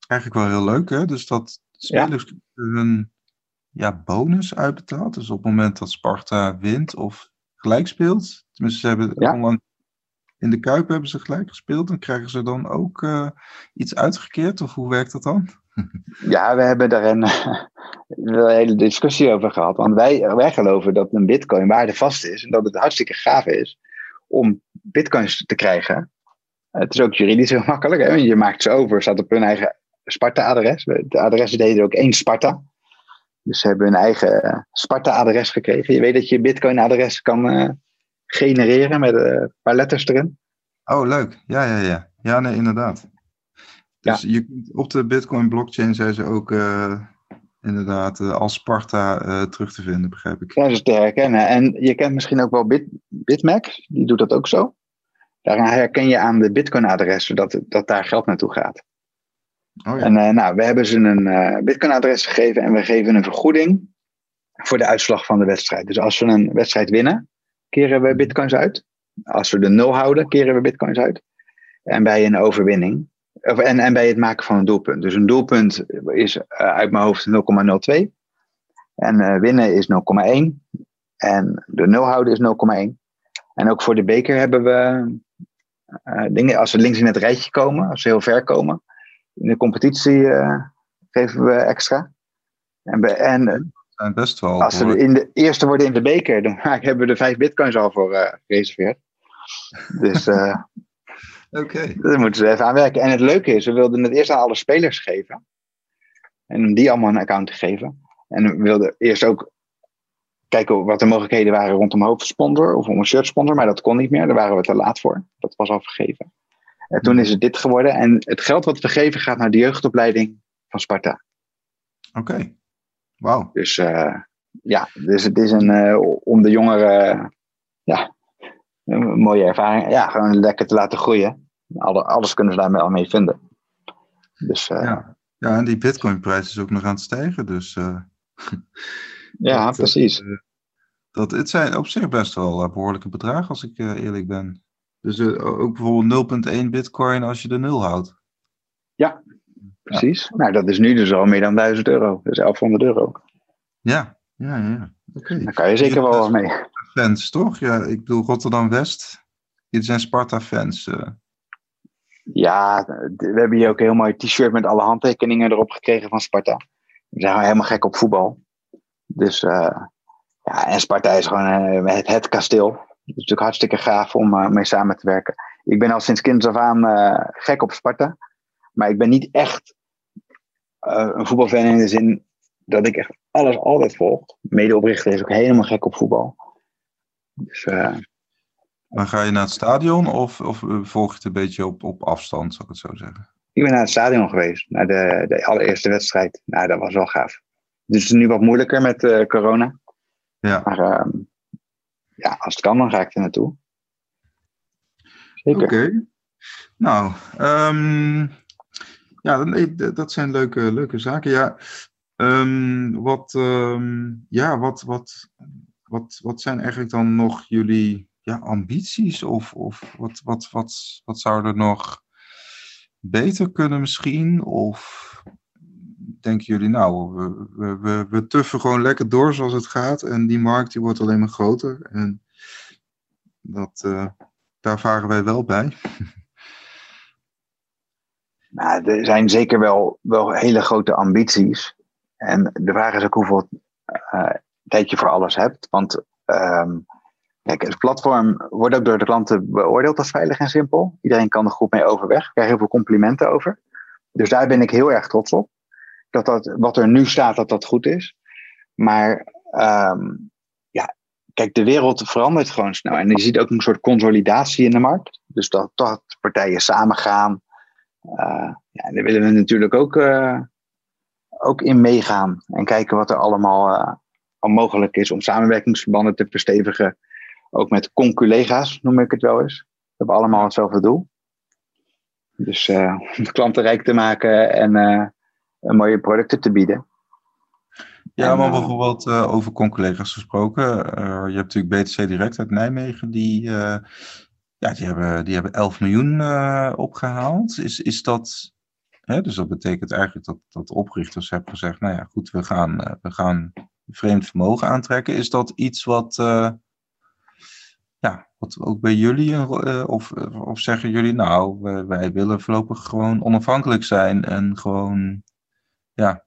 eigenlijk wel heel leuk, hè? Dus dat spelers hun ja, bonus uitbetaald. Dus op het moment dat Sparta wint of gelijk speelt, tenminste ze hebben Ja. onlangs in de Kuip hebben ze gelijk gespeeld, dan krijgen ze dan ook iets uitgekeerd, of hoe werkt dat dan? Ja, we hebben daar een, een hele discussie over gehad. Want wij, geloven dat een bitcoin waardevast is. En dat het hartstikke gaaf is om bitcoins te krijgen. Het is ook juridisch heel makkelijk. Hè? Je maakt ze over, staat op hun eigen Sparta-adres. De adressen deden ook één Sparta. Dus ze hebben hun eigen eh, Sparta-adres gekregen. Je weet dat je bitcoin-adres kan eh, genereren met eh, een paar letters erin. Oh, leuk. Ja, ja, ja. Ja, nee, inderdaad. Dus je kunt op de Bitcoin blockchain zijn ze ook, eh, inderdaad als Sparta terug te vinden, begrijp ik. Ja, dat is te herkennen. En je kent misschien ook wel Bit, Bitmax, die doet dat ook zo. Daar herken je aan de Bitcoin-adressen dat, dat daar geld naartoe gaat. Oh ja. En nou, we hebben ze een Bitcoin-adres gegeven en we geven een vergoeding voor de uitslag van de wedstrijd. Dus als we een wedstrijd winnen, keren we Bitcoins uit. Als we de nul houden, keren we Bitcoins uit. En bij een overwinning, en, en bij het maken van een doelpunt. Dus een doelpunt is uh, uit mijn hoofd 0,02. En winnen is 0,1. En de nul houden is 0,1. En ook voor de beker hebben we dingen, als we links in het rijtje komen, als we heel ver komen, in de competitie uh, geven we extra. En, en zijn best wel. Als ze in de eerste worden in de beker, dan hebben we er vijf bitcoins al voor gereserveerd. Dus okay. daar moeten ze even aan werken. En het leuke is, we wilden het eerst aan alle spelers geven. En om die allemaal een account te geven. En we wilden eerst ook kijken wat de mogelijkheden waren rondom hoofdsponsor of om een shirtsponsor. Maar dat kon niet meer, daar waren we te laat voor. Dat was al vergeven. En toen is het dit geworden. En het geld wat we geven gaat naar de jeugdopleiding van Sparta. Oké, wauw. Dus uh, ja, dus het is een, uh, om de jongeren ja, een mooie ervaring. Ja, gewoon lekker te laten groeien. Alle, alles kunnen ze daarmee al mee vinden. Dus, uh, ja. ja, en die bitcoinprijs is ook nog aan het stijgen. Dus, ja, dat, precies. dat, het zijn op zich best wel behoorlijke bedragen als ik eerlijk ben. Dus ook bijvoorbeeld 0,1 bitcoin als je de nul houdt. Ja, precies. Nou, dat is nu dus al meer dan 1000 euro. Dus 1100 euro. Ja, ja, ja. Okay. Daar kan je zeker wel wat mee. Fans, toch? Ja, ik bedoel Rotterdam-West. Dit zijn Sparta-fans. Uh. Ja, we hebben hier ook een heel mooi t-shirt met alle handtekeningen erop gekregen van Sparta. We zijn helemaal gek op voetbal. Dus uh, ja, en Sparta is gewoon uh, het, het kasteel. Het is natuurlijk hartstikke gaaf om uh, mee samen te werken. Ik ben al sinds kinds af aan uh, gek op Sparta. Maar ik ben niet echt uh, een voetbalfan in de zin dat ik echt alles altijd volg. Medeoprichter is ook helemaal gek op voetbal. Dus, maar ga je naar het stadion of, of volg je het een beetje op, op afstand, zou ik het zo zeggen? Ik ben naar het stadion geweest, naar de, de allereerste wedstrijd. Nou, dat was wel gaaf. Dus het is nu wat moeilijker met corona. Ja. Maar ehm, ja, als het kan, dan ga ik er naartoe. Oké. Okay. Nou, um, ja, dat zijn leuke, leuke zaken. Ja, um, wat, um, ja wat, wat, wat, wat zijn eigenlijk dan nog jullie ja, ambities? Of, of wat, wat, wat, wat zou er nog beter kunnen misschien? Of denken jullie, nou, we, we, we, we tuffen gewoon lekker door zoals het gaat. En die markt die wordt alleen maar groter. En dat, uh, daar varen wij wel bij. Nou, er zijn zeker wel, wel hele grote ambities. En de vraag is ook hoeveel uh, tijd je voor alles hebt. Want um, kijk, het platform wordt ook door de klanten beoordeeld als veilig en simpel. Iedereen kan er goed mee overweg. Ik krijg heel veel complimenten over. Dus daar ben ik heel erg trots op dat, dat wat er nu staat, dat dat goed is. Maar um, ja, kijk, de wereld verandert gewoon snel. En je ziet ook een soort consolidatie in de markt. Dus dat, partijen samen gaan. Uh, ja, en daar willen we natuurlijk ook, uh, ook in meegaan. En kijken wat er allemaal uh, al mogelijk is om samenwerkingsverbanden te verstevigen. Ook met conculega's, noem ik het wel eens. We hebben allemaal hetzelfde doel. Dus om de klanten rijk te maken en mooie producten te bieden. Ja, maar eh, bijvoorbeeld uh, over collega's gesproken. Je hebt natuurlijk BTC Direct uit Nijmegen. Die, ja, die, hebben, die hebben 11 miljoen opgehaald. Is, is dat... Hè, dus dat betekent eigenlijk dat, dat oprichters hebben gezegd... Nou ja, goed, we gaan, we gaan vreemd vermogen aantrekken. Is dat iets wat... ja, wat ook bij jullie... of, of zeggen jullie... Nou, wij willen voorlopig gewoon onafhankelijk zijn... en gewoon ja.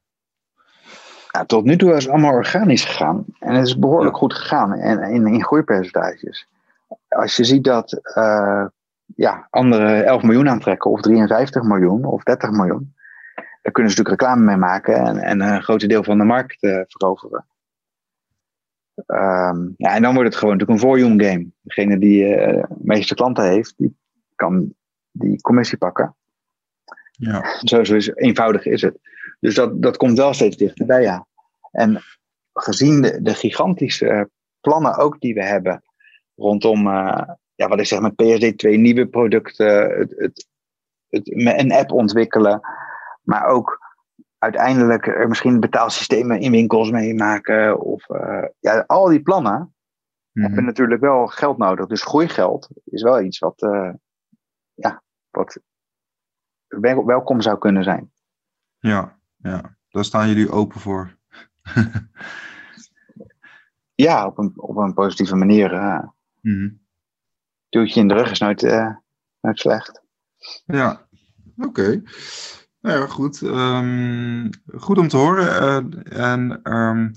ja. Tot nu toe is het allemaal organisch gegaan. En het is behoorlijk goed gegaan in, in, in groeipercentages. Als je ziet dat uh, ja, anderen 11 miljoen aantrekken, of 53 miljoen, of 30 miljoen. Daar kunnen ze natuurlijk reclame mee maken en, en een groot deel van de markt uh, veroveren. Um, ja, en dan wordt het gewoon natuurlijk een volume game. Degene die uh, de meeste klanten heeft, die kan die commissie pakken. Ja. Zo, zo is, eenvoudig is het. Dus dat, dat komt wel steeds dichterbij, ja. En gezien de, de gigantische plannen ook die we hebben rondom, uh, ja, wat ik zeg met PSD2, nieuwe producten, het, het, het, een app ontwikkelen, maar ook uiteindelijk er misschien betaalsystemen in winkels meemaken. Of uh, ja, al die plannen mm. hebben natuurlijk wel geld nodig. Dus groeigeld is wel iets wat, uh, ja, wat welkom zou kunnen zijn. Ja, ja, daar staan jullie open voor. ja, op een, op een positieve manier. Uh, mm. Duwtje in de rug is nooit, nooit slecht. Ja, oké. Okay. Nou ja, goed. Um, goed om te horen. Uh, en um,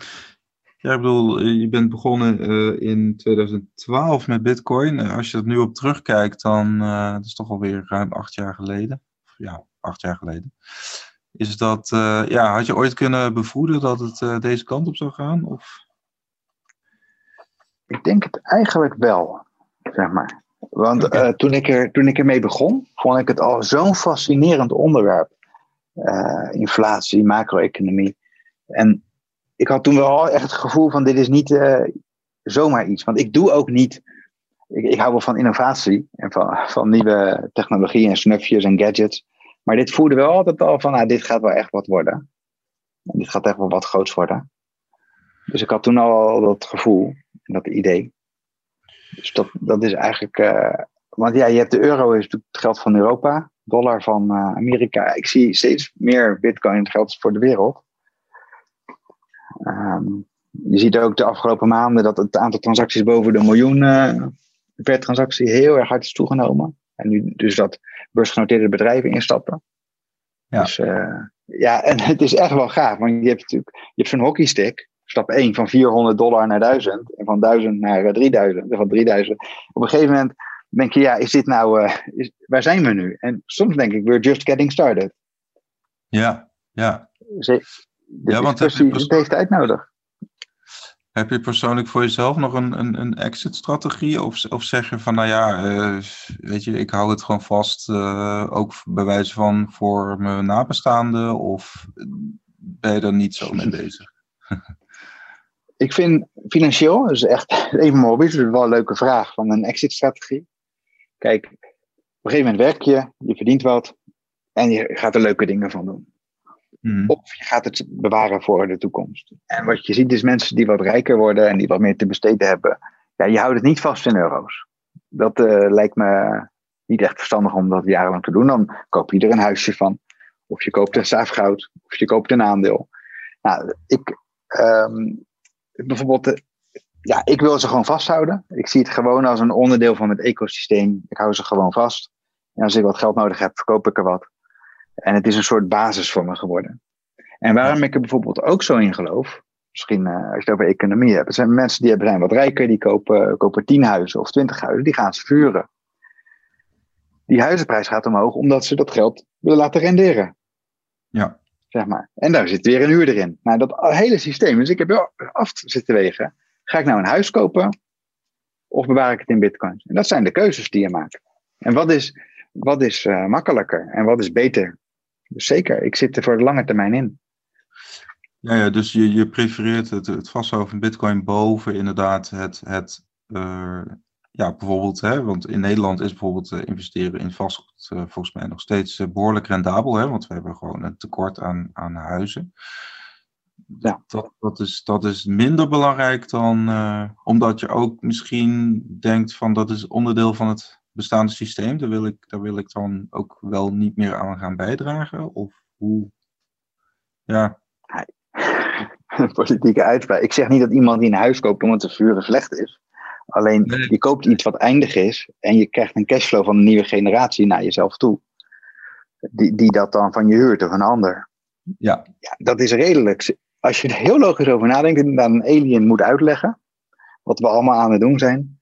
ja, ik bedoel, je bent begonnen uh, in 2012 met Bitcoin. Als je er nu op terugkijkt, dan dat is toch alweer ruim acht jaar geleden. Ja, acht jaar geleden. Is dat, ja, had je ooit kunnen bevoeden dat het deze kant op zou gaan? Of? Ik denk het eigenlijk wel, zeg maar. Want toen, ik er, toen ik ermee begon, vond ik het al zo'n fascinerend onderwerp uh, inflatie, macro-economie. En ik had toen wel echt het gevoel van dit is niet uh, zomaar iets. Want ik doe ook niet, ik, ik, hou wel van innovatie en van, van nieuwe technologie en snufjes en gadgets. Maar dit voelde wel altijd al van, nou, dit gaat wel echt wat worden. En dit gaat echt wel wat groots worden. Dus ik had toen al dat gevoel dat idee. Dus dat, dat is eigenlijk. Uh, want ja, je hebt de euro, is het geld van Europa dollar van uh, Amerika. Ik zie steeds meer bitcoin geld voor de wereld. Um, je ziet ook de afgelopen maanden dat het aantal transacties boven de miljoen uh, per transactie heel erg hard is toegenomen. En nu dus dat beursgenoteerde bedrijven instappen. Ja. Dus uh, ja, en het is echt wel gaaf, want je hebt natuurlijk je hebt zo'n hockeystick. Stap 1 van 400 dollar naar 1000 en van 1000 naar 3000 en van 3000. Op een gegeven moment denk je, ja, is dit nou, uh, is, waar zijn we nu? En soms denk ik, we're just getting started. Ja, ja. Ze, ja, want het heeft tijd nodig. Heb je persoonlijk voor jezelf nog een, een, een exit-strategie? Of, of zeg je van, nou ja, uh, weet je, ik hou het gewoon vast, uh, ook bij wijze van voor mijn nabestaanden? Of ben je er niet zo mee bezig? ik vind financieel, dus echt even mijn hobby, dus wel een leuke vraag van een exit-strategie. Kijk, op een gegeven moment werk je, je verdient wat en je gaat er leuke dingen van doen. Hmm. Of je gaat het bewaren voor de toekomst. En wat je ziet is mensen die wat rijker worden en die wat meer te besteden hebben. Ja, je houdt het niet vast in euro's. Dat uh, lijkt me niet echt verstandig om dat jarenlang te doen. Dan koop je er een huisje van. Of je koopt een staafgoud. Of je koopt een aandeel. Nou, ik, um, bijvoorbeeld ja, ik wil ze gewoon vasthouden. Ik zie het gewoon als een onderdeel van het ecosysteem. Ik hou ze gewoon vast. En als ik wat geld nodig heb, verkoop ik er wat. En het is een soort basis voor me geworden. En waarom ik er bijvoorbeeld ook zo in geloof, misschien uh, als je het over economie hebt, er zijn mensen die zijn wat rijker, die kopen, kopen tien huizen of twintig huizen, die gaan ze vuren. Die huizenprijs gaat omhoog omdat ze dat geld willen laten renderen. Ja. Zeg maar. En daar zit weer een huur erin. Nou, dat hele systeem. Dus ik heb wel af zitten wegen. Ga ik nou een huis kopen of bewaar ik het in bitcoins? En dat zijn de keuzes die je maakt. En wat is, wat is uh, makkelijker en wat is beter? Dus zeker, ik zit er voor de lange termijn in. Ja, ja dus je, je prefereert het, het vasthouden van bitcoin boven inderdaad het, het uh, ja, bijvoorbeeld, hè, want in Nederland is bijvoorbeeld uh, investeren in vastgoed volgens mij nog steeds behoorlijk rendabel, hè, want we hebben gewoon een tekort aan, aan huizen. Ja. Dat, dat, is, dat is minder belangrijk dan, uh, omdat je ook misschien denkt van dat is onderdeel van het bestaande systeem. Daar wil ik, daar wil ik dan ook wel niet meer aan gaan bijdragen. Of hoe? Ja. Politieke uitspraak. Ik zeg niet dat iemand die een huis koopt om het te vuren slecht is. Alleen je koopt iets wat eindig is en je krijgt een cashflow van een nieuwe generatie naar jezelf toe. Die, die dat dan van je huurt of een ander. Ja. ja dat is redelijk als je er heel logisch over nadenkt en dan een alien moet uitleggen, wat we allemaal aan het doen zijn,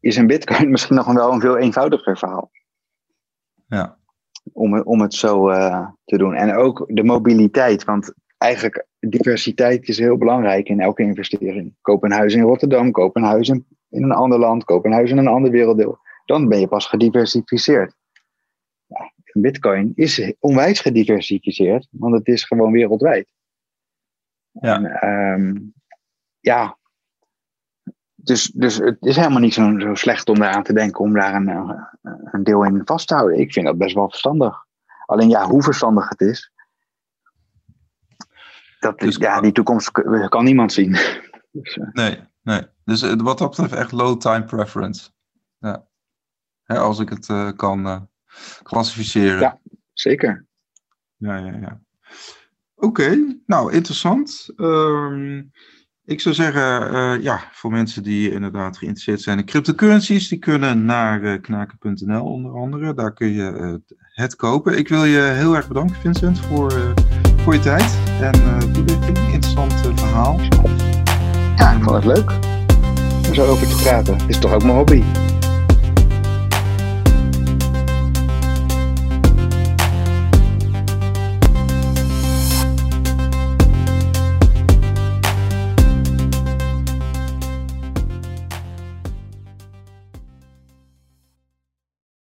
is een bitcoin misschien nog wel een veel eenvoudiger verhaal. Ja. Om, om het zo uh, te doen. En ook de mobiliteit, want eigenlijk diversiteit is heel belangrijk in elke investering. Koop een huis in Rotterdam, koop een huis in, in een ander land, koop een huis in een ander werelddeel. Dan ben je pas gediversificeerd. Ja, bitcoin is onwijs gediversificeerd, want het is gewoon wereldwijd. Ja. En, ehm, ja. Dus, dus het is helemaal niet zo, zo slecht om daaraan te denken om daar een, een deel in vast te houden. Ik vind dat best wel verstandig. Alleen ja, hoe verstandig het is, dat, dus, ja, die toekomst kan niemand zien. Dus, uh. Nee, nee. Dus uh, wat dat betreft echt low time preference. Ja. Hè, als ik het uh, kan klassificeren. Ja, zeker. Ja, ja, ja. Oké, nou interessant. Um, ik zou zeggen, uh, ja, voor mensen die inderdaad geïnteresseerd zijn in cryptocurrencies, die kunnen naar uh, knaken.nl onder andere. Daar kun je uh, het kopen. Ik wil je heel erg bedanken, Vincent, voor, voor je tijd en toelichting. Interessant verhaal. Ja, ik vond het leuk om zo over te praten. Is toch ook mijn hobby.